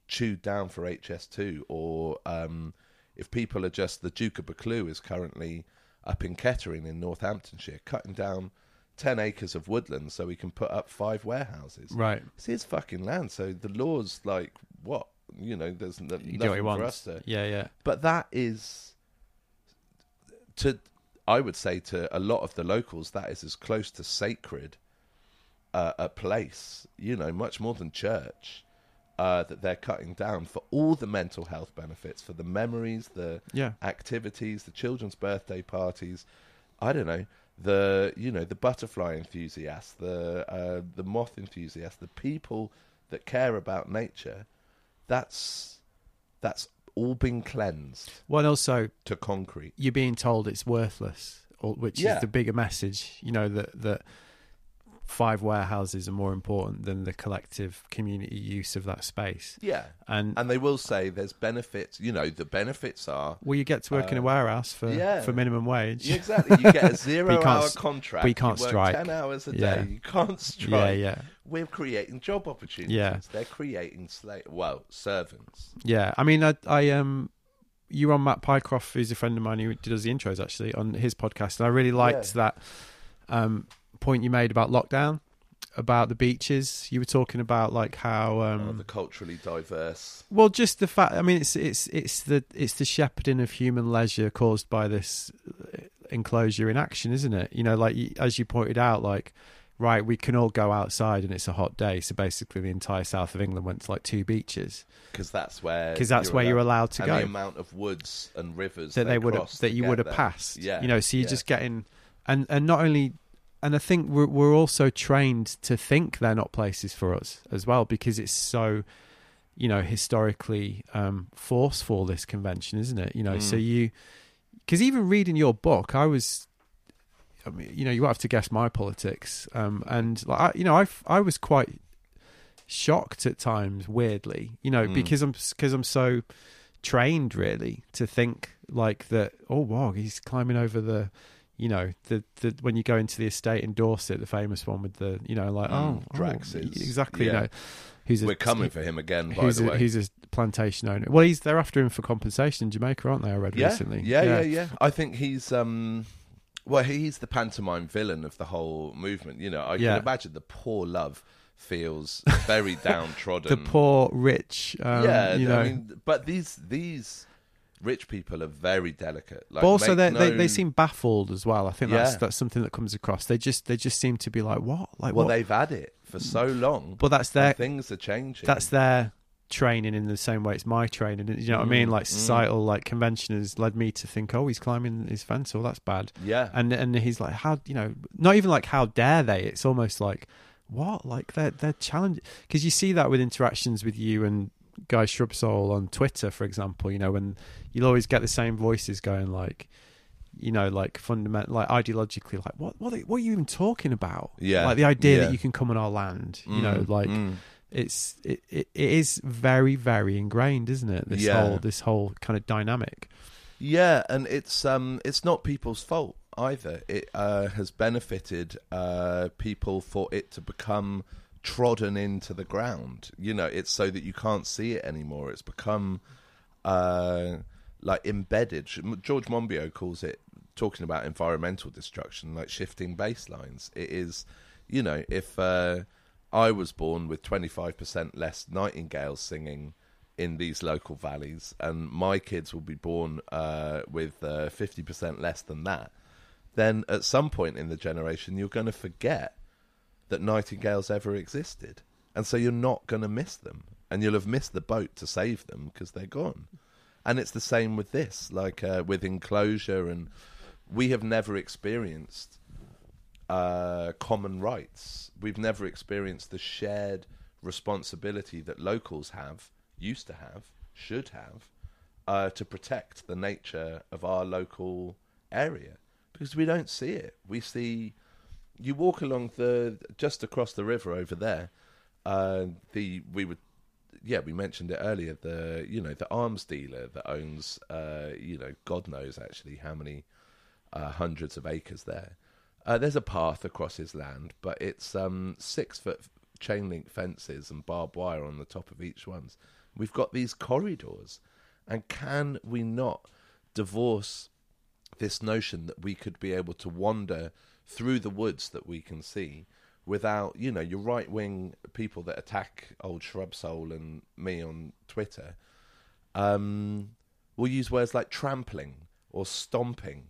chewed down for HS2, or um, if people are just the Duke of Buccleuch is currently up in Kettering in Northamptonshire, cutting down ten acres of woodland so he can put up five warehouses. Right. See, it's his fucking land, so the law's like what you know. There's no, You nothing for us to. Yeah, yeah. But that is to I would say to a lot of the locals that is as close to sacred uh, a place, you know, much more than church. Uh, that they're cutting down for all the mental health benefits, for the memories, the Yeah. activities, the children's birthday parties. I don't know the you know the butterfly enthusiasts, the uh, the moth enthusiasts, the people that care about nature. That's that's all been cleansed Well, also to concrete. you're being told it's worthless, which Yeah. is the bigger message. You know that that five warehouses are more important than the collective community use of that space. Yeah, And, and they will say there's benefits. You know, the benefits are well, you get to work in a Uh, warehouse for yeah. for minimum wage. Yeah, exactly. You get a zero hour contract. but you can't strike. Ten hours a Yeah. day. You can't strike. yeah, yeah, We're creating job opportunities. Yeah. They're creating slave. Well, servants. yeah. I mean, I, I um, you were on Matt Pycroft, who's a friend of mine who does the intros actually on his podcast, and I really liked that um point you made about lockdown, about the beaches. You were talking about like how um. Oh, the culturally diverse. Well, just the fact. I mean, it's it's it's the it's the shepherding of human leisure caused by this uh, enclosure in action, isn't it? You know, like as you pointed out, like right, we can all go outside and it's a hot day, so basically the entire south of England went to like two beaches Because that's where. 'Cause that's where you're allowed to go. The amount of woods and rivers that they would have that you would have passed. Yeah, you know, so you're yeah. just getting and and not only. And I think we're we're also trained to think they're not places for us as well because it's so, you know, historically um, forceful. This convention, isn't it? You know, so Mm. you because even reading your book, I was, I mean, you know, you have to guess my politics, um, and like, I, you know, I I was quite shocked at times, weirdly, you know, Mm. because I'm because I'm so trained really to think like that. Oh wow, he's climbing over the. You know the, the when you go into the estate in Dorset, the famous one with the you know like oh, oh Drax is- exactly you know who's a, We're coming for him again. By the a, way. who's a plantation owner. Well, he's they're after him for compensation in Jamaica, aren't they? I read yeah, recently. Yeah, yeah, yeah, I think he's um well, he's the pantomime villain of the whole movement. You know, I Yeah. can imagine the poor love feels very downtrodden. The poor rich, um, yeah, you know. I mean, but these these rich people are very delicate. Like, but also, they, make they they seem baffled as well. I think that's Yeah. that's something that comes across. They just they just seem to be like, what, like well, what? they've had it for so long. But that's their things are changing. that's their training in the same way it's my training. You know what I mean? Mm, Like mm. societal like convention has led me to think, oh, he's climbing his fence. Oh, that's bad. yeah, and and he's like how you know not even like how dare they it's almost like what like they're they're challenging because you see that with interactions with you and guy shrubsole on twitter for example you know when you'll always get the same voices going like you know like fundamental like ideologically like what what are, what are you even talking about Yeah, like the idea yeah. that you can come on our land you know Mm, like mm. it's it, it, it is very very ingrained isn't it this Yeah. whole this whole kind of dynamic Yeah, and it's um it's not people's fault either. It uh, has benefited uh, people for it to become trodden into the ground. You know, it's so that you can't see it anymore. It's become uh, like embedded. George Monbiot calls it talking about environmental destruction, like shifting baselines. It is, you know, if uh, I was born with twenty five percent less nightingales singing in these local valleys, and my kids will be born uh, with uh, fifty percent less than that, then at some point in the generation you're going to forget that nightingales ever existed, and so you're not going to miss them, and you'll have missed the boat to save them because they're gone. And it's the same with this, like uh, with enclosure, and we have never experienced uh, common rights. We've never experienced the shared responsibility that locals have, used to have, should have, uh, to protect the nature of our local area because we don't see it. We see you walk along the just across the river over there. Uh, the we would yeah we mentioned it earlier the you know the arms dealer that owns uh, you know God knows actually how many uh, hundreds of acres there. Uh, there's a path across his land, but it's um, six foot chain link fences and barbed wire on the top of each ones. We've got these corridors, and can we not divorce this notion that we could be able to wander through the woods that we can see without, you know, your right wing people that attack old Shrubsole and me on Twitter um, will use words like trampling or stomping.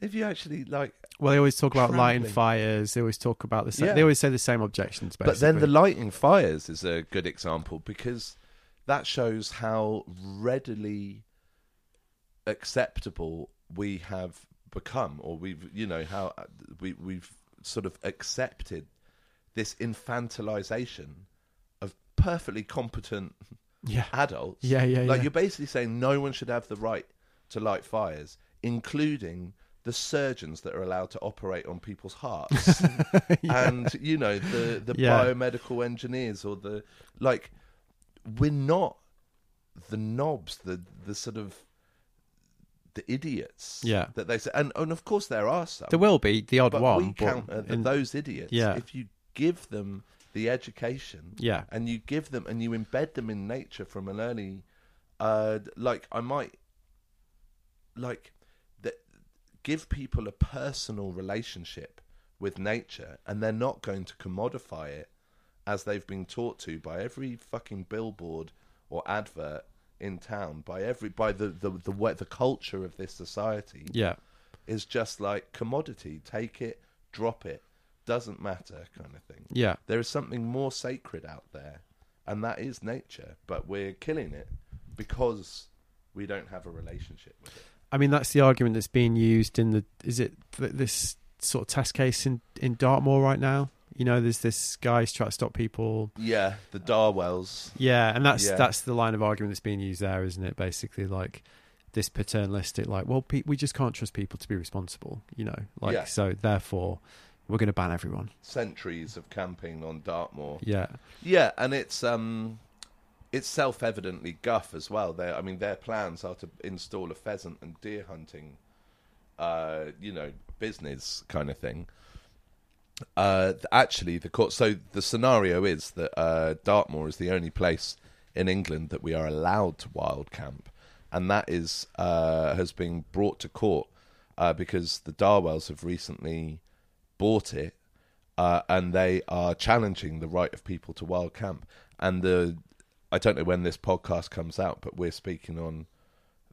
If you actually like, Well, they always talk about lighting fires. They always talk about the same. Yeah. They always say the same objections. Basically. but then the lighting fires is a good example because that shows how readily acceptable we have become, or we've, you know, how uh, we we've sort of accepted this infantilization of perfectly competent yeah, adults. Yeah, yeah, Like yeah. you're basically saying no one should have the right to light fires, including the surgeons that are allowed to operate on people's hearts, and you know the the Yeah. biomedical engineers or the like. We're not the knobs, the the sort of the idiots. Yeah. that they say, and and of course there are some. there will be the odd but one. we but counter in- those idiots. Yeah. if you give them the education, yeah, and you give them and you embed them in nature from an early uh like i might like that give people a personal relationship with nature and they're not going to commodify it as they've been taught to by every fucking billboard or advert in town by every by the the the, way, the culture of this society yeah, is just like commodity take it drop it doesn't matter kind of thing yeah. there is something more sacred out there, and that is nature. But we're killing it because we don't have a relationship with it. I mean, that's the argument that's being used in the. Is it th- this sort of test case in in Dartmoor right now? You know, there's this guy's trying to stop people. Yeah, the Darwalls. Yeah, and that's Yeah. that's the line of argument that's being used there, isn't it? Basically, like this paternalistic, like, well, pe- we just can't trust people to be responsible. You know, like Yeah. so. Therefore, we're going to ban everyone. Centuries of camping on Dartmoor. Yeah, Yeah, and it's um, it's self-evidently guff as well. Their, I mean, their plans are to install a pheasant and deer hunting, uh, you know, business kind of thing. Uh, actually, the court. So the scenario is that uh, Dartmoor is the only place in England that we are allowed to wild camp, and that is uh, has been brought to court uh, because the Darwalls have recently bought it, uh, and they are challenging the right of people to wild camp. And the I don't know when this podcast comes out, but we're speaking on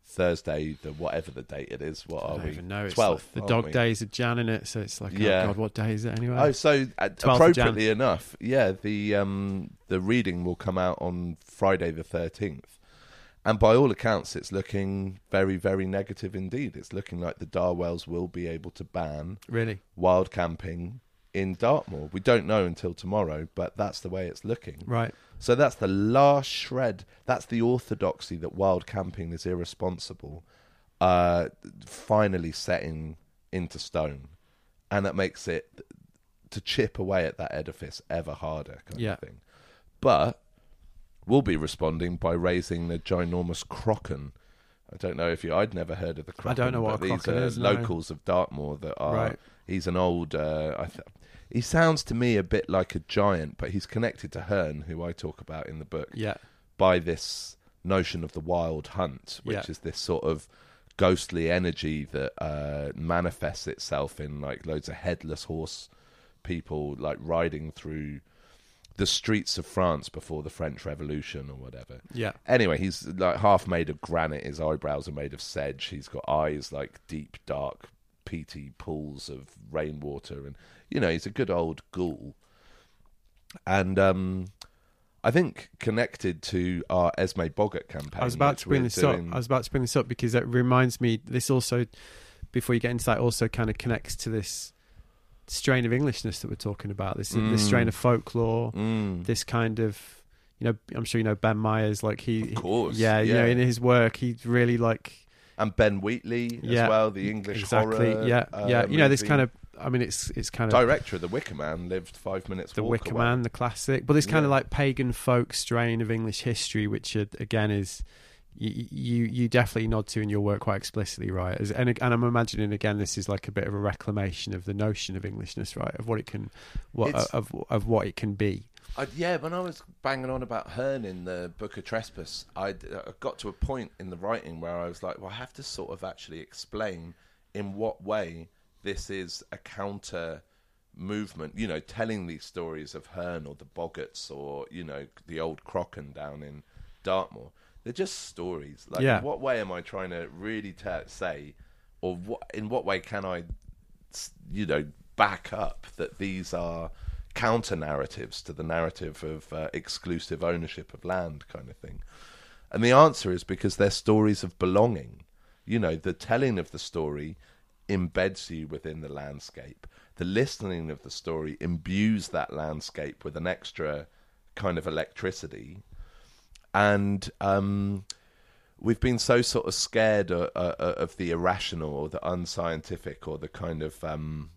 Thursday, the whatever the date it is. What I are don't we? even know. It's Twelfth. like the dog we? days of Jan in it, so it's like, Yeah. oh god, what day is it anyway? Oh, so uh, 12th of appropriately enough, yeah, the um, the reading will come out on Friday the thirteenth, and by all accounts, it's looking very, very negative indeed. It's looking like the Darwalls will be able to ban really? wild camping in Dartmoor. We don't know until tomorrow, but that's the way it's looking. Right. So that's the last shred. That's the orthodoxy that wild camping is irresponsible. Uh, finally setting into stone, and that makes it to chip away at that edifice ever harder, kind Yeah. of thing. But we'll be responding by raising the ginormous Crockern. I don't know if you. I'd never heard of the Crockern. I don't know what a these are is, no. locals of Dartmoor that are. Right. He's an old. Uh, I th- he sounds to me a bit like a giant, but he's connected to Herne, who I talk about in the book, Yeah. by this notion of the wild hunt, which Yeah. is this sort of ghostly energy that uh, manifests itself in like loads of headless horse people, like riding through the streets of France before the French Revolution or whatever. Yeah. Anyway, he's like half made of granite. His eyebrows are made of sedge. He's got eyes like deep, dark, peaty pools of rainwater, and you know he's a good old ghoul. And um, I think connected to our Esme Boggart campaign. I was about to bring this doing- up. I was about to bring this up because it reminds me. This also, before you get into that, also kind of connects to this strain of Englishness that we're talking about. This this Mm. strain of folklore. Mm. This kind of, you know, I'm sure you know Ben Myers. Like he, Of course, yeah, you know, yeah. in his work, he's really like and Ben Wheatley Yeah, as well, the English exactly. horror. yeah, uh, yeah. You know, this kind of. I mean, it's it's kind of director of the Wicker Man lived five minutes. the Wicker away. Man, the classic. But this kind of like pagan folk strain of English history, which uh, again is, you, you you definitely nod to in your work quite explicitly, right? As, and and I'm imagining again, this is like a bit of a reclamation of the notion of Englishness, right? Of what it can, what It's- of of what it can be. I, yeah, when I was banging on about Herne in the Book of Trespass, I I uh, got to a point in the writing where I was like, well, I have to sort of actually explain in what way this is a counter movement. You know, telling these stories of Herne or the Boggarts or you know the old Crockern down in Dartmoor. They're just stories. Like, Yeah. in what way am I trying to really ta say, or what in what way can I, you know, back up that these are counter narratives to the narrative of uh, exclusive ownership of land, kind of thing. And the answer is because they're stories of belonging. You know, the telling of the story embeds you within the landscape. The listening of the story imbues that landscape with an extra kind of electricity. And um, we've been so sort of scared uh, uh, of the irrational or the unscientific or the kind of um,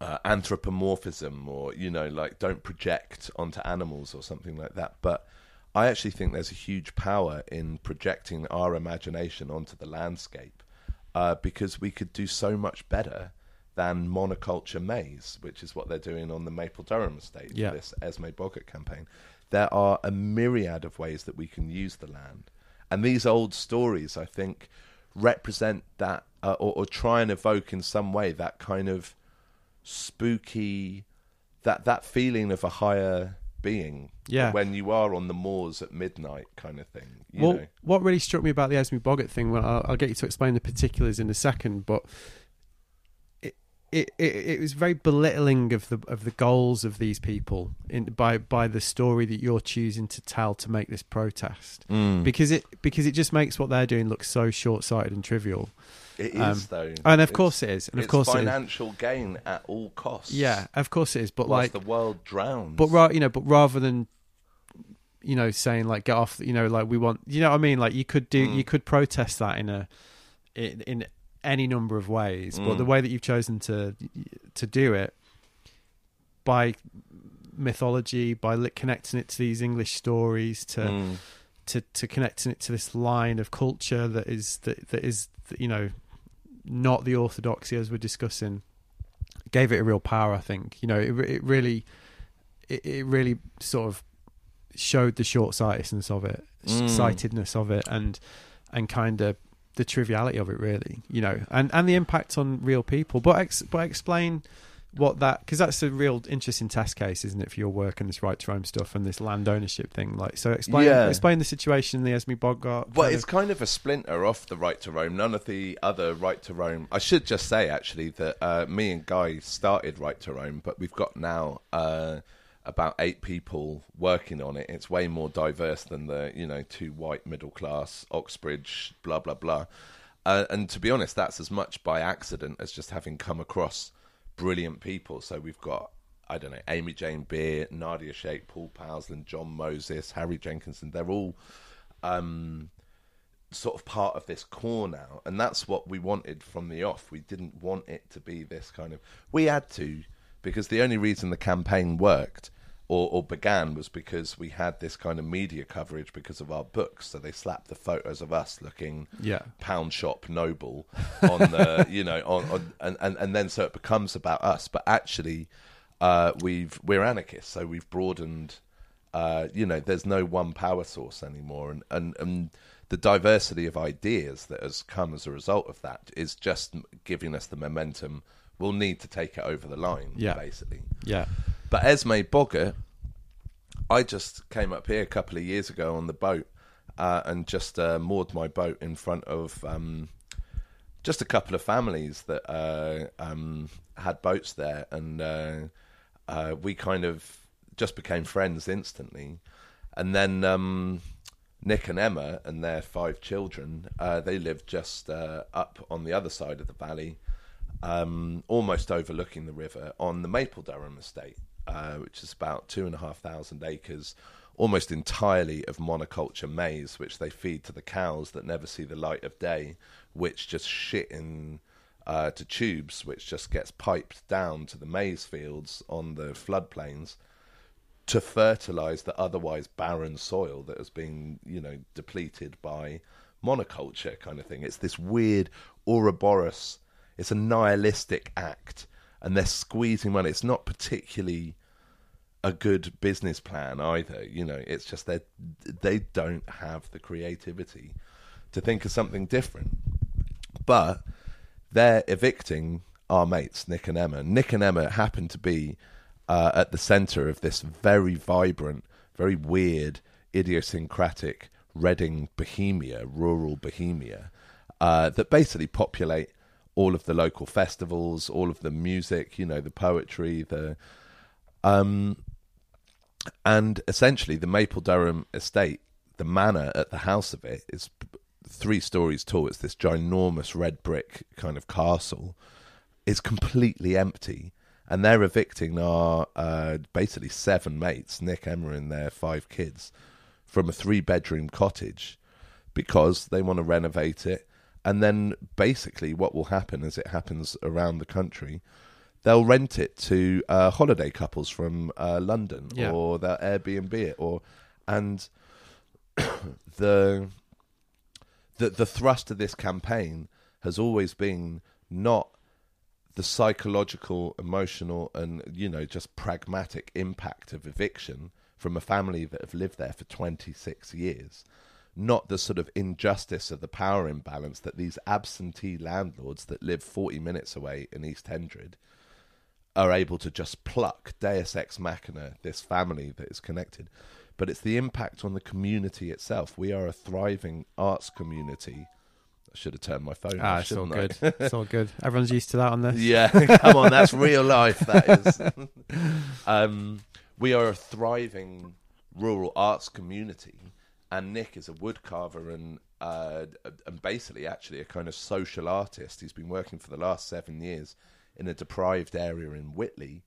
uh, anthropomorphism or you know like don't project onto animals or something like that but i actually think there's a huge power in projecting our imagination onto the landscape uh, because we could do so much better than monoculture maize which is what they're doing on the Mapledurham estate Yeah. this esme boggart campaign there are a myriad of ways that we can use the land and these old stories i think represent that uh, or, or try and evoke in some way that kind of spooky that that feeling of a higher being Yeah. when you are on the moors at midnight kind of thing you well, know what really struck me about the Esme Boggart thing, well, I'll, I'll get you to explain the particulars in a second, but it, it it was very belittling of the of the goals of these people in by by the story that you're choosing to tell to make this protest Mm. because it because it just makes what they're doing look so short sighted and trivial. it is um, though And of It's- course it is, and of it's course it is. financial gain at all costs Yeah, of course it is, but like the world drowns But ra- you know, but rather than you know saying like get off, you know, like we want, you know what I mean? Like you could do, Mm. you could protest that in a in, in any number of ways, but Mm. the way that you've chosen to to do it by mythology, by connecting it to these English stories, to Mm. to to connecting it to this line of culture that is that that is you know not the orthodoxy as we're discussing gave it a real power i think you know it, it really it, it really sort of showed the short-sightedness of it Mm. sightedness of it and and kind of the triviality of it really you know and and the impact on real people but ex, but explain what that because that's a real interesting test case isn't it for your work and this right to roam stuff and this land ownership thing like so explain Yeah. explain the situation in the esme boggart Well, it's of- kind of a splinter off the right to roam. None of the other right to roam. I should just say actually that uh, me and Guy started right to roam, but we've got now uh, about eight people working on it. It's way more diverse than the you know two white middle class Oxbridge blah blah blah. Uh, and to be honest, that's as much by accident as just having come across brilliant people. So we've got I don't know Amy Jane Beer, Nadia Sheikh, Paul Powlesland, John Moses, Harry Jenkinson. They're all um, sort of part of this core now, and that's what we wanted from the off. We didn't want it to be this kind of. We had to because the only reason the campaign worked or, or began was because we had this kind of media coverage because of our books. So they slapped the photos of us looking yeah. pound shop noble on the you know on, on and, and and then so it becomes about us. But actually uh we've we're anarchists. So we've broadened uh you know there's no one power source anymore. And and, and the diversity of ideas that has come as a result of that is just giving us the momentum. We'll need to take it over the line Yeah. basically. Yeah but Esme Boggart, I just came up here a couple of years ago on the boat uh, and just uh, moored my boat in front of um, just a couple of families that uh, um, had boats there, and uh, uh, we kind of just became friends instantly. And then um, Nick and Emma and their five children, uh, they lived just up on the other side of the valley, um, almost overlooking the river on the Mapledurham estate, uh, which is about two and a half thousand acres, almost entirely of monoculture maize, which they feed to the cows that never see the light of day, which just shit in uh, to tubes, which just gets piped down to the maize fields on the floodplains to fertilize the otherwise barren soil that has been, you know, depleted by monoculture kind of thing. It's this weird Ouroboros, it's a nihilistic act, and they're squeezing money. It's not particularly a good business plan either. You know, it's just that they don't have the creativity to think of something different. But they're evicting our mates, Nick and Emma. Nick and Emma happen to be uh, at the centre of this very vibrant, very weird, idiosyncratic Reading Bohemia, rural Bohemia, uh, that basically populate all of the local festivals, all of the music, you know, the poetry, the um, and essentially the Mapledurham estate, the manor at the house of it is three stories tall. It's this ginormous red brick kind of castle. It's completely empty, and they're evicting our uh, basically seven mates, Nick, Emma, and their five kids, from a three-bedroom cottage because they want to renovate it. And then basically, what will happen, as it happens around the country, they'll rent it to uh, holiday couples from uh, London, Yeah. or they'll Airbnb it, or and the the the thrust of this campaign has always been not the psychological, emotional, and you know just pragmatic impact of eviction from a family that have lived there for 26 years, not the sort of injustice of the power imbalance that these absentee landlords that live 40 minutes away in East Hendred are able to just pluck Deus Ex Machina, this family that is connected. But it's the impact on the community itself. We are a thriving arts community. I should have turned my phone Ah, off, it's all good. It's all good. Everyone's used to that on this. Yeah, come on, that's real life. That is. um, we are a thriving rural arts community, and Nick is a woodcarver and uh, and basically actually a kind of social artist. He's been working for the last seven years in a deprived area in Whitley,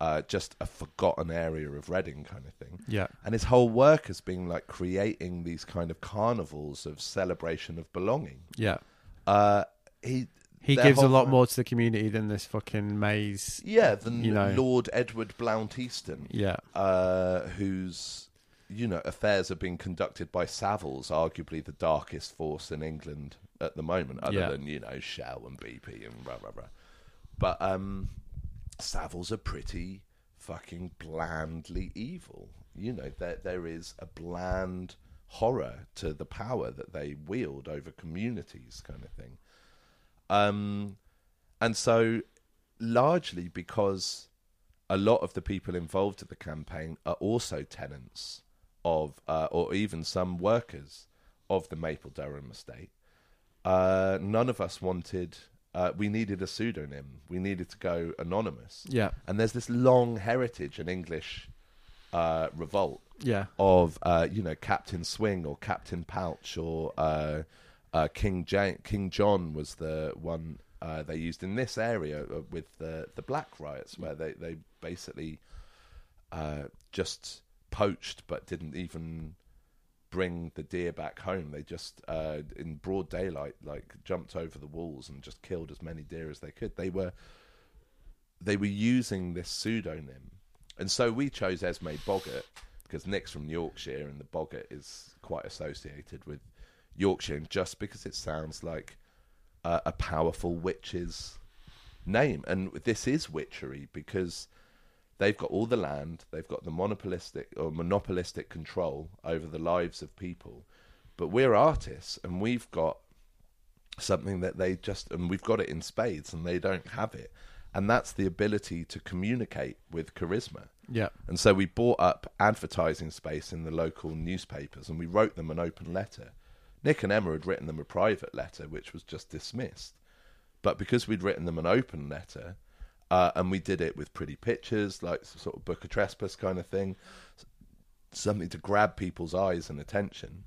uh, just a forgotten area of Reading, kind of thing. Yeah. And his whole work has been like creating these kind of carnivals of celebration of belonging. Yeah. Uh, he He gives a lot more to the community than this fucking maize. Yeah, than you know. Lord Edward Blount Eyston, Yeah. uh, whose you know affairs are being conducted by Savills, arguably the darkest force in England at the moment, other Yeah. than you know Shell and BP and blah blah blah. But um, Savills are pretty fucking blandly evil. You know, there there is a bland horror to the power that they wield over communities, kind of thing. Um, and so largely because a lot of the people involved in the campaign are also tenants of, uh, or even some workers of the Mapledurham estate. Uh, none of us wanted. Uh, we needed a pseudonym. We needed to go anonymous. Yeah. And there's this long heritage in English uh, revolt Yeah. of uh, you know Captain Swing or Captain Pouch or uh, uh, King King John was the one uh, they used in this area with the the Black riots where they they basically uh, just poached but didn't even bring the deer back home. They just uh, in broad daylight like jumped over the walls and just killed as many deer as they could. They were they were using this pseudonym. And so we chose Esme Boggart because Nick's from Yorkshire and the Boggart is quite associated with Yorkshire, and just because it sounds like uh, a powerful witch's name. And this is witchery because they've got all the land, they've got the monopolistic or monopolistic control over the lives of people. But we're artists and we've got something that they just and we've got it in spades and they don't have it and that's the ability to communicate with charisma Yeah. and so we bought up advertising space in the local newspapers and we wrote them an open letter nick and emma had written them a private letter which was just dismissed but because we'd written them an open letter uh, and we did it with pretty pictures like sort of book of trespass kind of thing something to grab people's eyes and attention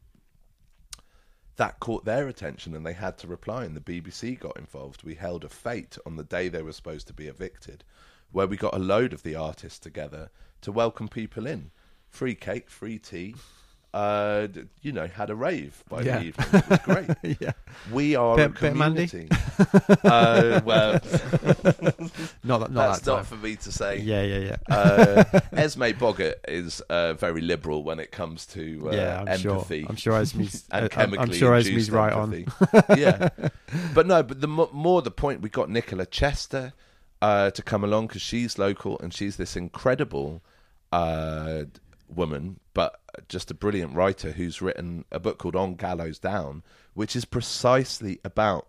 that caught their attention and they had to reply and the BBC got involved. We held a fete on the day they were supposed to be evicted where we got a load of the artists together to welcome people in. Free cake, free tea, uh, you know, had a rave by Yeah. the evening. It was great. yeah, We are Bit- a community. uh, well, not that, not that's that not for me to say. Yeah, yeah, yeah. uh, Esme Boggart is uh, very liberal when it comes to uh, yeah, I'm sure. empathy. I'm sure Esme's. and uh, I'm, chemically I'm sure Esme's right on. empathy. yeah, but no, but the mo- more the point, we got Nicola Chester uh, to come along because she's local and she's this incredible uh, woman, but just a brilliant writer who's written a book called On Gallows Down, which is precisely about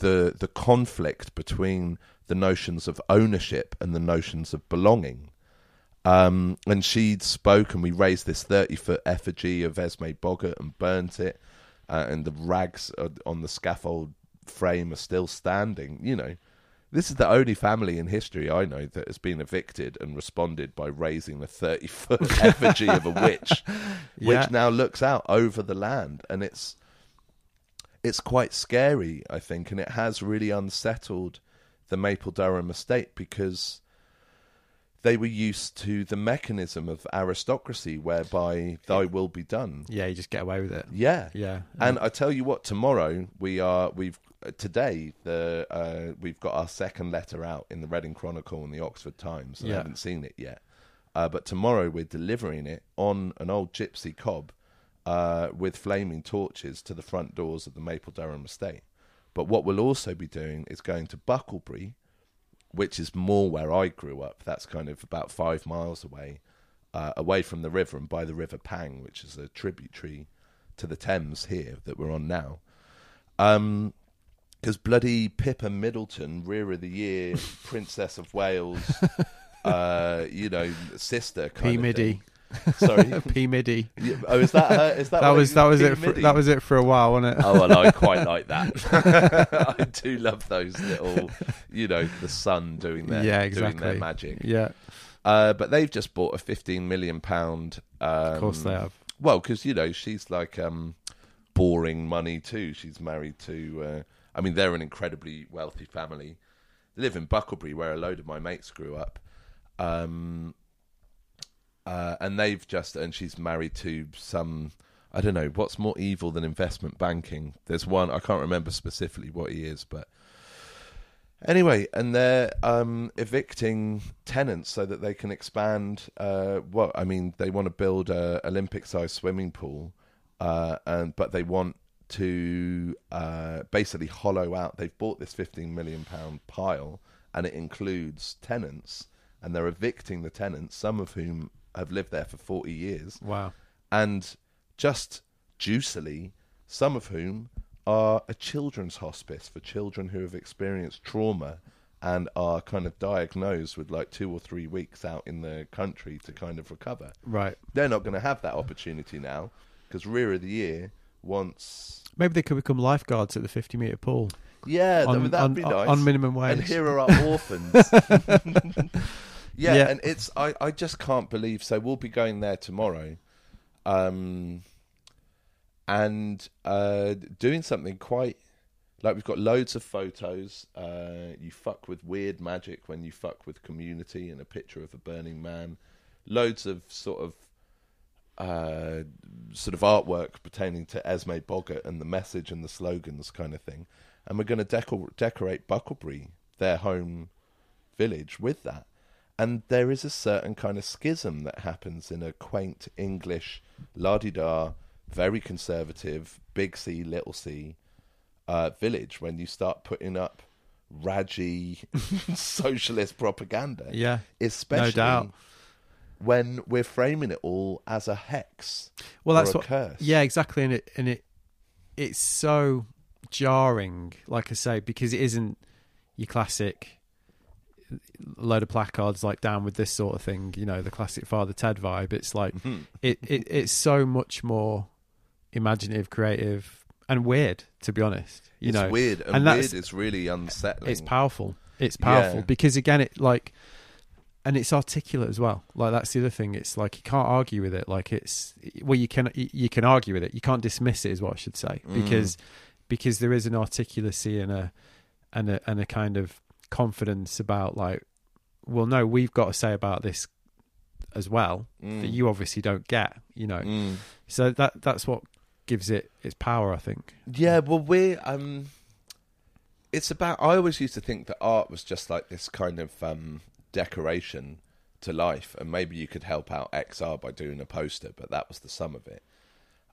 the the conflict between the notions of ownership and the notions of belonging. Um, and she spoke, and we raised this 30 foot effigy of Esme Boggart and burnt it. Uh, and the rags uh, on the scaffold frame are still standing. You know, this is the only family in history I know that has been evicted and responded by raising a 30 foot effigy of a witch, Yeah. which now looks out over the land. And it's. It's quite scary, I think, and it has really unsettled the Mapledurham estate because they were used to the mechanism of aristocracy whereby thy will be done. Yeah, you just get away with it. Yeah. Yeah, And I tell you what, tomorrow we are we've today the uh, we've got our second letter out in the Reading Chronicle and the Oxford Times. I haven't seen it yet. Uh, but tomorrow we're delivering it on an old gypsy cob uh, with flaming torches to the front doors of the Mapledurham estate. But what we'll also be doing is going to Bucklebury, which is more where I grew up. That's kind of about five miles away, uh, away from the river and by the River Pang, which is a tributary to the Thames here that we're on now. Um, because bloody Pippa Middleton, Rear of the Year, Princess of Wales, uh, you know, sister kind P midi. Sorry. P midi. Oh, is that her? Is that That was that was P it. For, that was it for a while, wasn't it? Oh well, I quite like that. I do love those little, you know, the sun doing their yeah, doing exactly. their magic. Yeah, Uh, but they've just bought a fifteen million pound. Um, of course they have. Well, because you know she's like um, boring money too. She's married to. Uh, I mean, they're an incredibly wealthy family. They live in Bucklebury, where a load of my mates grew up. Um, uh, and they've just and she's married to some. I don't know what's more evil than investment banking. There's one I can't remember specifically what he is, but anyway, and they're um, evicting tenants so that they can expand. Uh, what I mean, they want to build a Olympic-sized swimming pool, uh, and but they want to uh, basically hollow out. They've bought this 15 million pound pile, and it includes tenants, and they're evicting the tenants, some of whom have lived there for 40 years Wow. and just juicily, some of whom are a children's hospice for children who have experienced trauma and are kind of diagnosed with like two or three weeks out in the country to kind of recover. Right. They're not going to have that opportunity now because Rear of the Year wants. Maybe they could become lifeguards at the 50 meter pool Yeah, on, that, that'd on, be nice. on minimum wage. and here are our orphans. yeah, Yeah. and it's I, I just can't believe. So we'll be going there tomorrow, um, and uh, doing something quite like we've got loads of photos. Uh, you fuck with weird magic when you fuck with community, and a picture of a burning man. Loads of sort of uh, sort of artwork pertaining to Esme Boggart and the message and the slogans kind of thing. And we're going to decor- decorate Bucklebury, their home village, with that. And there is a certain kind of schism that happens in a quaint English, la di da, very conservative, big C, little c uh, village when you start putting up Raji socialist propaganda. yeah. Especially doubt. When we're framing it all as a hex Well, that's what. curse. Yeah, exactly. And it and it it's so jarring, like I say, because it isn't your classic load of placards like down with this sort of thing. You know, the classic Father Ted vibe. It's like mm-hmm. it, it it's so much more imaginative, creative, and weird. To be honest, you it's know, weird, and, and that's- weird is really unsettling. it's powerful. It's powerful Yeah. because again, it like, and it's articulate as well. Like that's the other thing. It's like you can't argue with it. Like it's well, you can you can argue with it. You can't dismiss it, is what I should say, Mm. because because there is an articulacy and a and a and a kind of confidence about like, well, no, we've got to say about this as well Mm. that you obviously don't get. You know, so that that's what gives it its power. I think. Yeah, well, we um, it's about. I always used to think that art was just like this kind of um decoration to life, and maybe you could help out XR by doing a poster, but that was the sum of it.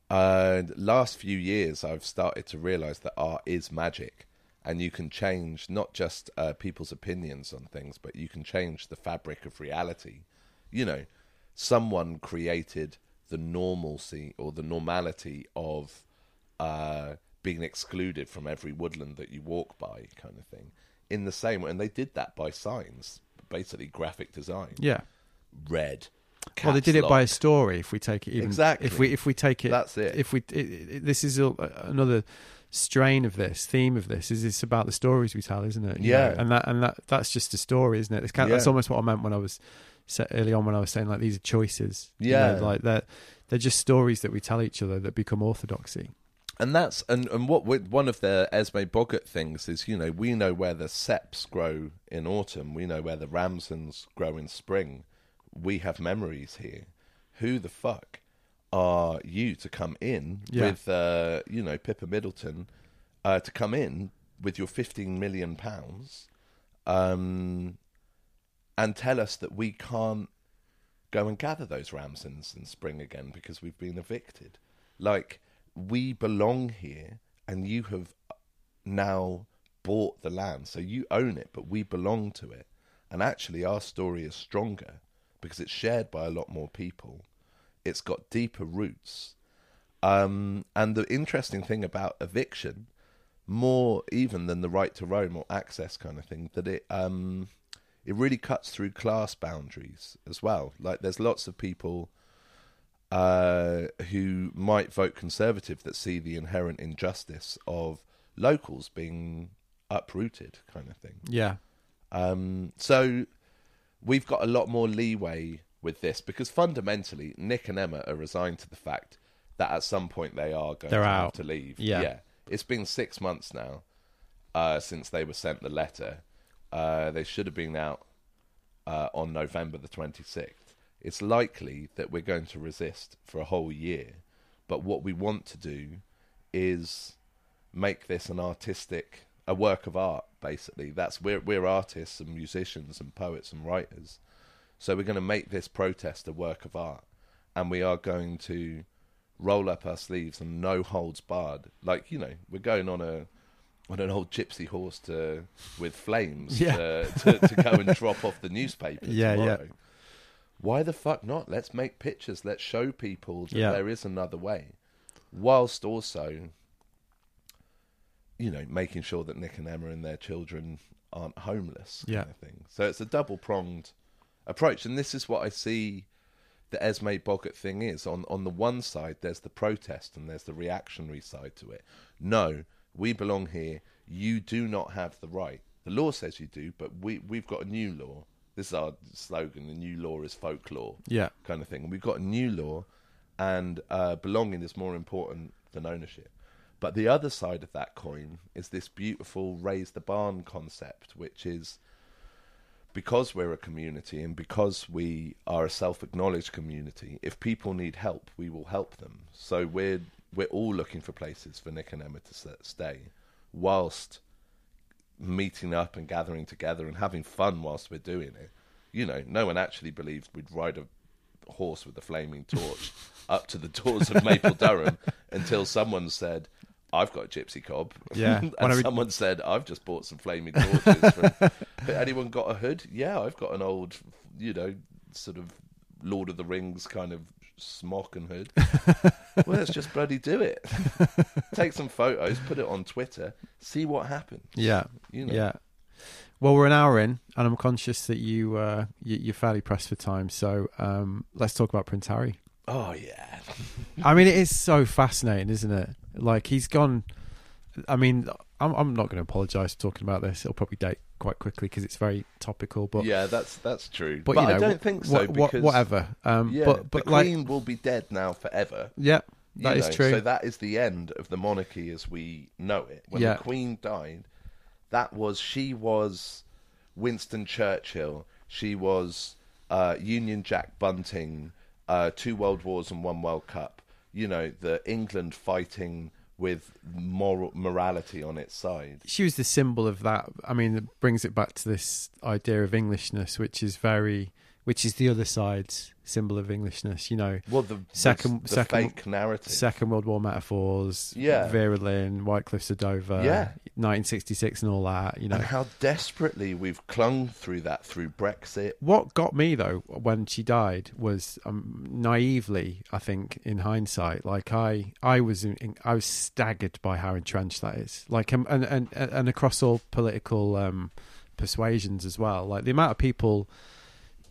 Uh, last few years, I've started to realize that art is magic, and you can change not just uh, people's opinions on things, but you can change the fabric of reality. You know, someone created the normalcy or the normality of uh, being excluded from every woodland that you walk by, kind of thing. In the same way, and they did that by signs, basically graphic design. Yeah. Red. well, they did it by a story. If we take it, even, Exactly. If we if we take it, That's it. If we, it, it, this is a, another strain of this theme of this is it's about the stories we tell, isn't it? You Yeah. know, and that and that that's just a story, isn't it? It's kind of, That's almost what I meant when I was early on when I was saying like these are choices. you Yeah. know, like they're they're just stories that we tell each other that become orthodoxy. And that's and and what one of the Esme Boggart things is, you know, we know where the ceps grow in autumn, we know where the ramsons grow in spring. We have memories here. Who the fuck are you to come in Yeah. with, uh, you know, Pippa Middleton, uh, to come in with your fifteen million pounds, um, and tell us that we can't go and gather those ramsons in spring again because we've been evicted. Like we belong here, and you have now bought the land, so you own it, but we belong to it. And actually, our story is stronger because it's shared by a lot more people. It's got deeper roots. Um, and the interesting thing about eviction, more even than the right to roam or access kind of thing, that it um, it really cuts through class boundaries as well. Like there's lots of people uh, who might vote conservative that see the inherent injustice of locals being uprooted, kind of thing. Yeah, Um, so we've got a lot more leeway with this because fundamentally, Nick and Emma are resigned to the fact that at some point they are going They're to have to leave. Yeah. It's been six months now uh, since they were sent the letter. Uh, they should have been out uh, on November the 26th. It's likely that we're going to resist for a whole year. But what we want to do is make this an artistic, a work of art, basically. That's we're, we're artists and musicians and poets and writers. So we're going to make this protest a work of art. And we are going to roll up our sleeves and no holds barred. Like, you know, we're going on a on an old gypsy horse to with flames Yeah. to, to, to go and drop off the newspaper Yeah, yeah. Why the fuck not? Let's make pictures. Let's show people that Yeah. there is another way, whilst also, you know, making sure that Nick and Emma and their children aren't homeless. Kind Yeah. of thing. So it's a double pronged approach, and this is what I see the Esme Boggart thing is. On on the one side, there's the protest and there's the reactionary side to it. No, we belong here. You do not have the right. The law says you do, but we we've got a new law. This is our slogan: the new law is folklore, yeah, kind of thing. We've got a new law, and uh, belonging is more important than ownership. But the other side of that coin is this beautiful raise the barn concept, which is because we're a community and because we are a self-acknowledged community, if people need help, we will help them. So we're we're all looking for places for Nick and Emma to stay, whilst meeting up and gathering together and having fun whilst we're doing it. You know, no one actually believed we'd ride a horse with a flaming torch up to the doors of Mapledurham until someone said, I've got a gypsy cob. Yeah. and we- someone said, I've just bought some flaming torches. From... But anyone got a hood? Yeah, I've got an old, you know, sort of Lord of the Rings kind of smock and hood. well, let's just bloody do it. Take some photos, put it on Twitter, see what happens. yeah, You know. yeah. Well, we're an hour in, and I'm conscious that you, uh, you you're fairly pressed for time. So um, let's talk about Prince Harry. Oh, yeah. I mean, it is so fascinating, isn't it? Like he's gone. I mean, I'm I'm not going to apologise for talking about this. It'll probably date quite quickly because it's very topical. But yeah, that's that's true. but, But, you know, I don't think so because whatever. Um, yeah, but but the like Queen will be dead now forever. yeah, that is know, true. So that is the end of the monarchy as we know it. When Yeah. the Queen died, that was she was Winston Churchill. She was uh, Union Jack bunting, uh, two World Wars and one World Cup. You know, the England fighting with moral morality on its side. She was the symbol of that. I mean, it brings it back to this idea of Englishness, which is very, which is the other side's symbol of Englishness. You know, Well, the Second- the, second- fake narrative. Second World War metaphors, Yeah. Vera Lynn, White Cliffs of Dover, Yeah. 1966, and all that. You know, and how desperately we've clung through that through Brexit. What got me though when she died was um, naively, I think, in hindsight, like I, I was, in, I was staggered by how entrenched that is. Like, um, and and and across all political um, persuasions as well. Like the amount of people,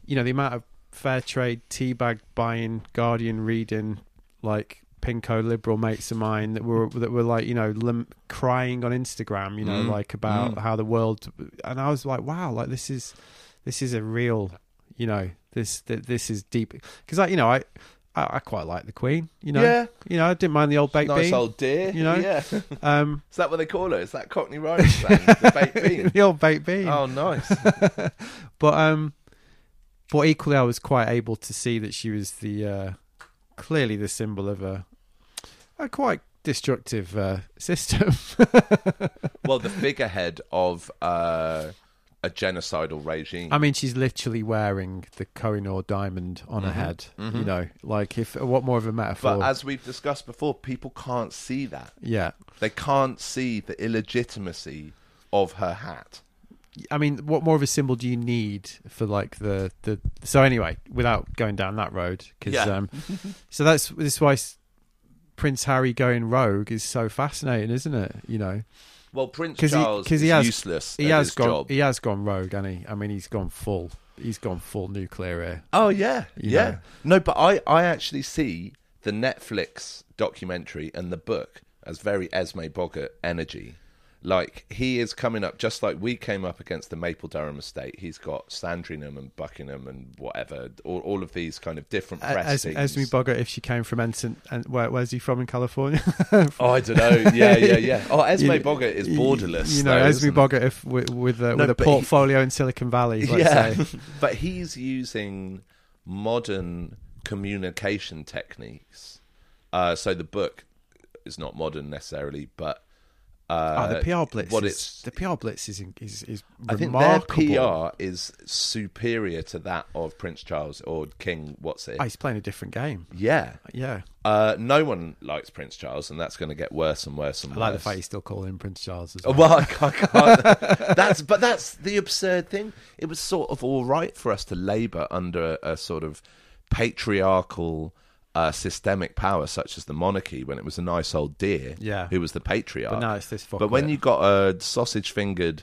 you know, the amount of fair trade teabag buying, Guardian reading, like pinko liberal mates of mine that were that were like you know lim- crying on Instagram, you know, Mm. like about Mm. how the world, and I was like, wow, like this is this is a real, you know, this th- this is deep because I, you know, I, I I quite like the Queen, you know, Yeah. you know, I didn't mind the old baked nice bean, old deer, you know? Yeah, um, is that what they call her? Is that Cockney slang? the baked bean. the old baked bean. Oh, nice. but um, but equally, I was quite able to see that she was the uh, clearly the symbol of a a quite destructive uh, system. well, the figurehead of uh, a genocidal regime. I mean, she's literally wearing the Kohinoor diamond on her Mhm. head. You Mhm. know, like if what more of a metaphor? but as we've discussed before, people can't see that. yeah, They can't see the illegitimacy of her hat. I mean, what more of a symbol do you need for like the the? So anyway, without going down that road, because Yeah. um, so that's this is why Prince Harry going rogue is so fascinating, isn't it? You know, Well, Prince 'Cause he- Charles 'cause he is has- useless he has gone job. he has gone rogue, hasn't he? I mean, he's gone full. He's gone full nuclear here. Oh yeah, yeah. know. No, but I I actually see the Netflix documentary and the book as very Esme Boggart energy. Like he is coming up just like we came up against the Mapledurham estate. He's got Sandringham and Buckingham and whatever, all, all of these kind of different press As. Esme Boggart, if she came from Ensign, and where, where's he from in California? Oh, I don't know. Yeah, yeah, yeah. Oh, Esme You- Boggart is borderless. You know, though, Esme Boggart, if with with, uh, with a but he- portfolio in Silicon Valley, yeah, but he's using modern communication techniques. Uh, so the book is not modern necessarily, but uh, oh, the PR blitz. What is, it's, the PR blitz is is is I think their. PR is superior to that of Prince Charles or King. What's it? Oh, he's playing a different game. yeah. Yeah, Uh, no one likes Prince Charles, and that's going to get worse and worse and I worse. like the fact he's still calling him Prince Charles as well. Well, I can't, I can't- that's but that's the absurd thing. It was sort of all right for us to labour under a, a sort of patriarchal uh, systemic power such as the monarchy when it was a nice old dear Yeah. who was the patriarch. But now it's this. But when you got a sausage fingered,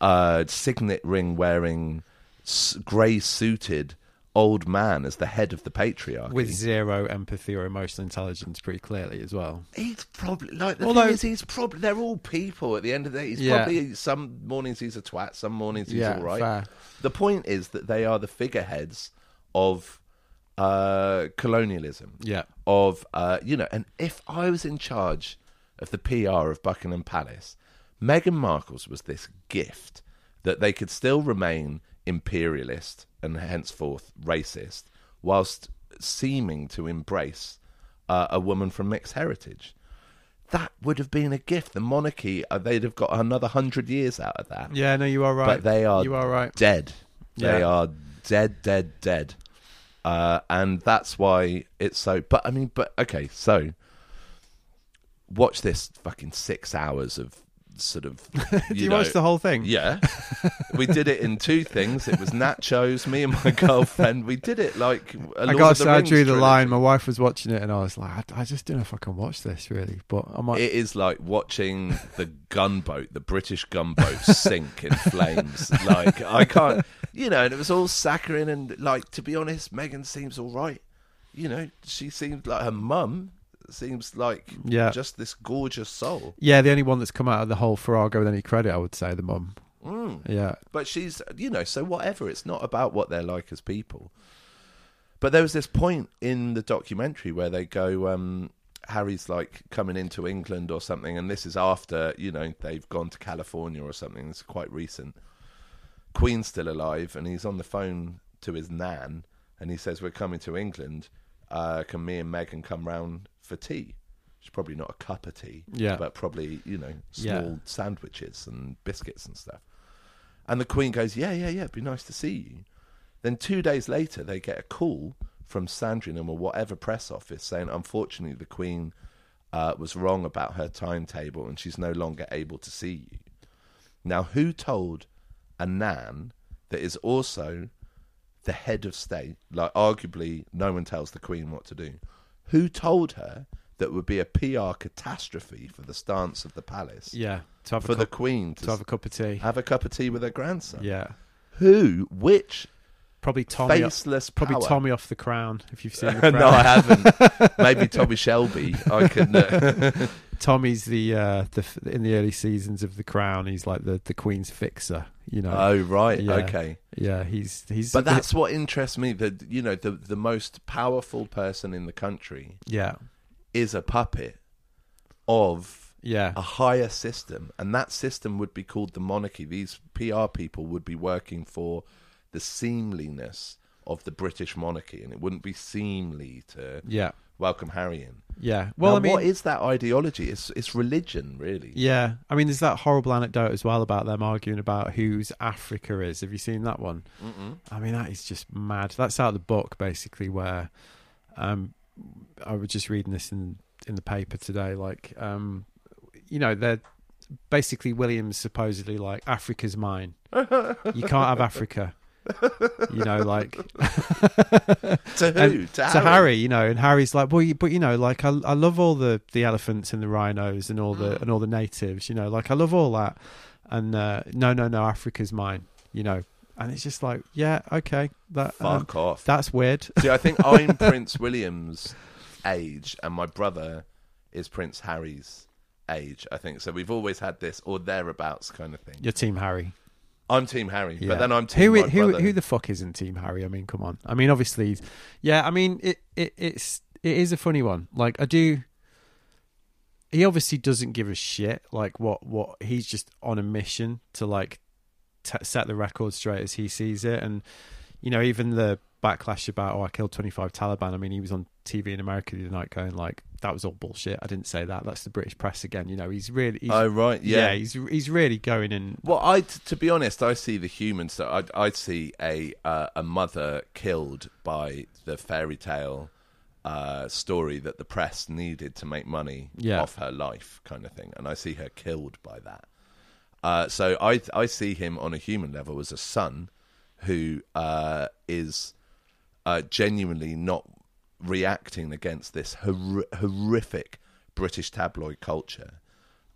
uh, signet ring wearing, s- grey suited old man as the head of the patriarchy, with zero empathy or emotional intelligence, pretty clearly as well. He's probably like the Although- thing is he's probably they're all people at the end of the day. He's Yeah. probably some mornings he's a twat, some mornings he's Yeah, all right. fair. The point is that they are the figureheads of uh, colonialism. Yeah. Of uh, you know, and if I was in charge of the PR of Buckingham Palace, Meghan Markle's was this gift that they could still remain imperialist and henceforth racist, whilst seeming to embrace uh, a woman from mixed heritage. That would have been a gift. The monarchy, uh, they'd have got another hundred years out of that. Yeah, no, you are right. But they are You are right. dead. They Yeah. are dead, dead, dead. Uh, and that's why it's so. But I mean, but okay, so watch this fucking six hours of sort of. Did you, know- watch the whole thing? Yeah, we did it in two things. It was nachos. Me and my girlfriend. We did it like. a I got of the to say, I drew the line. My wife was watching it, and I was like, I, I just don't know if I can watch this really. But I might. It is like watching the gunboat, the British gunboat, sink in flames. Like I can't, you know. And it was all saccharine, and like to be honest, Meghan seems all right. You know, she seems like her mum seems like Yeah. just this gorgeous soul. yeah, the only one that's come out of the whole Farrago with any credit, I would say, the mum. Mm. Yeah, But she's, you know, so whatever. It's not about what they're like as people. But there was this point in the documentary where they go, um, Harry's like coming into England or something, and this is after, you know, they've gone to California or something. It's quite recent. Queen's still alive, and he's on the phone to his nan, and he says, "We're coming to England. Uh, can me and Meghan come round for tea?" It's probably not a cup of tea, Yeah. but probably you know Yeah. small sandwiches and biscuits and stuff. And the Queen goes, "Yeah, yeah, yeah. It'd be nice to see you." Then two days later, they get a call from Sandringham or whatever press office saying, "Unfortunately, the Queen uh, was wrong about her timetable and she's no longer able to see you." Now, who told a nan that is also the head of state? Like, arguably, no one tells the Queen what to do. Who told her that would be a PR catastrophe for the stance of the palace Yeah, to have for a the cup, Queen to, to have a cup of tea. have a cup of tea with her grandson? Yeah, Who? Which probably Tommy. faceless Probably power? Tommy off the Crown. If you've seen the Crown. no, I haven't. Maybe Tommy Shelby. I can. Uh, Tommy's the uh, the in the early seasons of the Crown. He's like the the Queen's fixer. You know. oh right, Yeah. okay. yeah, he's he's. But that's what interests me. That you know, the the most powerful person in the country yeah, is a puppet of yeah, a higher system, and that system would be called the monarchy. These PR people would be working for the seamliness of the British monarchy, and it wouldn't be seemly to yeah, welcome Harry in. yeah. Well, Now, I mean, what is that ideology? It's it's religion, really. yeah. I mean, there's that horrible anecdote as well about them arguing about whose Africa is. Have you seen that one? Mm-mm. I mean, that is just mad. That's out of the book, basically, where um, I was just reading this in in the paper today. Like, um, you know, they're basically Williams supposedly like Africa's mine. you can't have Africa. You know, like To who? to, to Harry, you know, and Harry's like, well, you, but you know, like I, I love all the the elephants and the rhinos and all the Mm. and all the natives, you know, like I love all that, and uh, no, no, no, Africa's mine, you know, and it's just like, yeah, okay, that um, Fuck off. that's weird. See, I think I'm Prince William's age, and my brother is Prince Harry's age. I think so. We've always had this or thereabouts kind of thing. Your team Harry, I'm Team Harry, yeah. but then I'm Team who who who the fuck isn't team Harry? I mean, come on. I mean, obviously, yeah. I mean, it, it it's it is a funny one. Like I do. He obviously doesn't give a shit. Like what what he's just on a mission to like t- set the record straight as he sees it, and you know even the backlash about oh I killed twenty five Taliban. I mean, he was on TV in America the other night going like that was all bullshit. I didn't say that. That's the British press again. You know, he's really he's, oh right, yeah. yeah. he's he's really going in. Well, I to be honest, I see the human side. I I see a uh, a mother killed by the fairy tale uh, story that the press needed to make money Yeah. off her life, kind of thing, and I see her killed by that. Uh, so I I see him on a human level as a son who uh, is uh, genuinely not reacting against this hor- horrific British tabloid culture.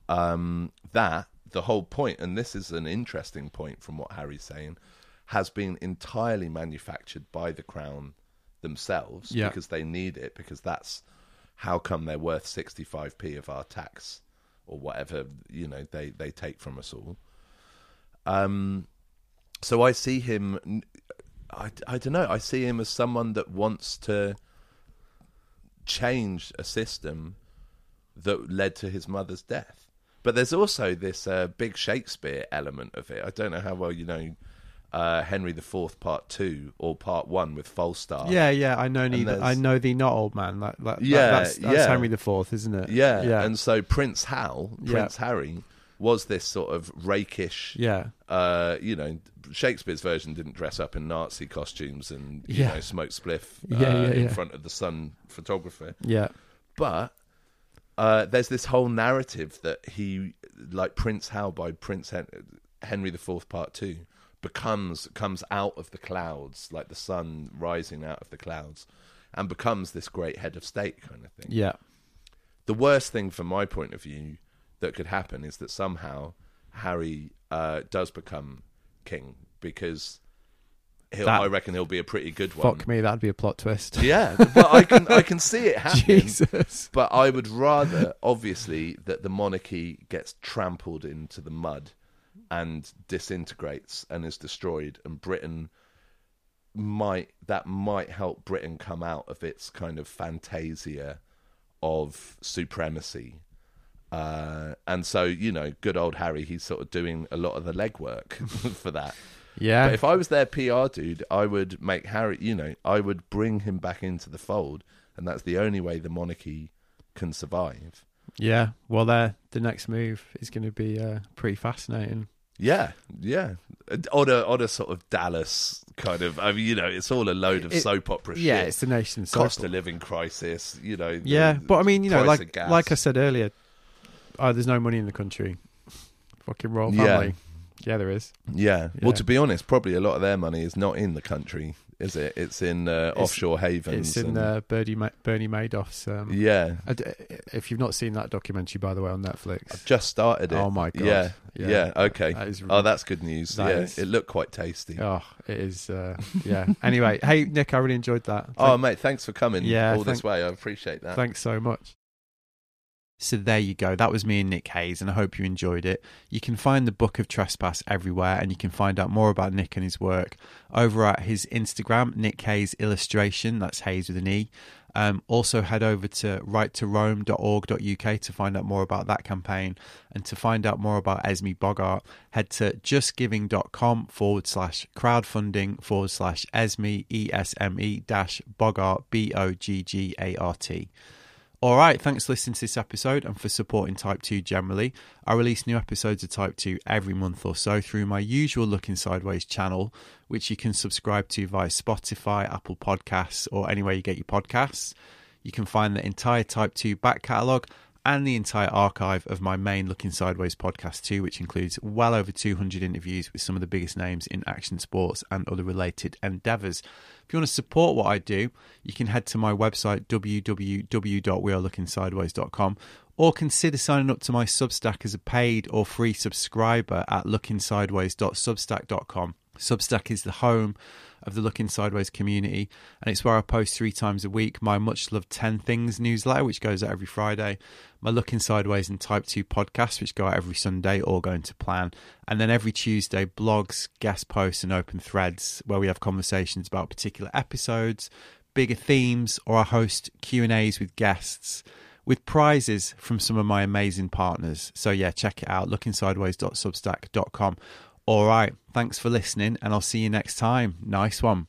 Um, that the whole point, and this is an interesting point from what Harry's saying, has been entirely manufactured by the Crown themselves Yeah. because they need it because that's how come they're worth 65p of our tax or whatever you know they they take from us all um so i see him i, I don't know i see him as someone that wants to change a system that led to his mother's death but there's also this uh, big shakespeare element of it i don't know how well you know uh, henry the fourth part two or part one with falstaff Yeah, yeah, I know neither. I know thee not, old man. That, that, that- Yeah, that's, that's yeah. Henry the Fourth, isn't it? Yeah, yeah, and so Prince Hal, Yeah. Prince Harry, was this sort of rakish. yeah, Uh, you know, Shakespeare's version didn't dress up in Nazi costumes and you Yeah. know smoke spliff uh, Yeah, yeah, in front of the Sun photographer. yeah, But uh, there's this whole narrative that he, like Prince Hal by Prince Hen- Henry the Fourth Part Two, becomes comes out of the clouds, like the sun rising out of the clouds, and becomes this great head of state kind of thing yeah, the worst thing from my point of view that could happen is that somehow Harry uh, does become king because he'll, That- I reckon he'll be a pretty good one. Fuck me, that'd be a plot twist. Yeah, but I can I can see it happening. Jesus. But I would rather, obviously, that the monarchy gets trampled into the mud and disintegrates and is destroyed, and Britain might that might help Britain come out of its kind of fantasia of supremacy. Uh, and so, you know, good old Harry, he's sort of doing a lot of the legwork for that. Yeah. But if I was their PR dude, I would make Harry. You know, I would bring him back into the fold, and that's the only way the monarchy can survive. Yeah, well, there the next move is going to be uh, pretty fascinating. Yeah, yeah. On a on a sort of Dallas kind of. I mean, you know, it's all a load of It- soap opera Yeah, shit. it's the nation's cost of living crisis. You know. Yeah, but I mean, you know, like like I said earlier, oh, there's no money in the country. Fucking royal Yeah. family. Yeah, there is. Yeah. Yeah. Well, to be honest, probably a lot of their money is not in the country, is it? It's in uh, It's- offshore havens. It's in and- uh, Bernie Ma- Bernie Madoff's. Um, yeah. I d- if you've not seen that documentary, by the way, on Netflix, I've just started it. Oh my God. Yeah. Yeah. Yeah. okay. That is oh, that's good news. that yeah. is- It looked quite tasty. oh, it is. Uh, yeah. anyway, hey Nick, I really enjoyed that. Oh, mate, thanks for coming Yeah, all this thank- way. I appreciate that. thanks so much. So there you go. That was me and Nick Hayes, and I hope you enjoyed it. You can find the Book of Trespass everywhere, and you can find out more about Nick and his work over at his Instagram, Nick Hayes Illustration. That's Hayes with an E. Um, also, head over to righttoroam.org.uk to roam.org.uk to find out more about that campaign. And to find out more about Esme Boggart, head to justgiving.com forward slash crowdfunding forward slash Esme, E S M E dash Boggart, B O G G A R T. All right, thanks for listening to this episode and for supporting Type 2 generally. I release new episodes of Type 2 every month or so through my usual Looking Sideways channel, which you can subscribe to via Spotify, Apple Podcasts, or anywhere you get your podcasts. You can find the entire Type 2 back catalogue and the entire archive of my main Looking Sideways podcast too, which includes well over 200 interviews with some of the biggest names in action sports and other related endeavours. If you want to support what I do, you can head to my website www.wearelookingsideways.com or consider signing up to my Substack as a paid or free subscriber at lookingsideways.substack.com. Substack is the home of the Looking Sideways community, and it's where I post three times a week my much loved 10 Things newsletter, which goes out every Friday, my Looking Sideways and Type 2 podcast, which go out every Sunday, all going to plan, and then every Tuesday, blogs, guest posts, and open threads where we have conversations about particular episodes, bigger themes, or I host Q&As with guests with prizes from some of my amazing partners. So yeah, check it out, lookingsideways.substack.com. All right. Thanks for listening, and I'll see you next time. Nice one.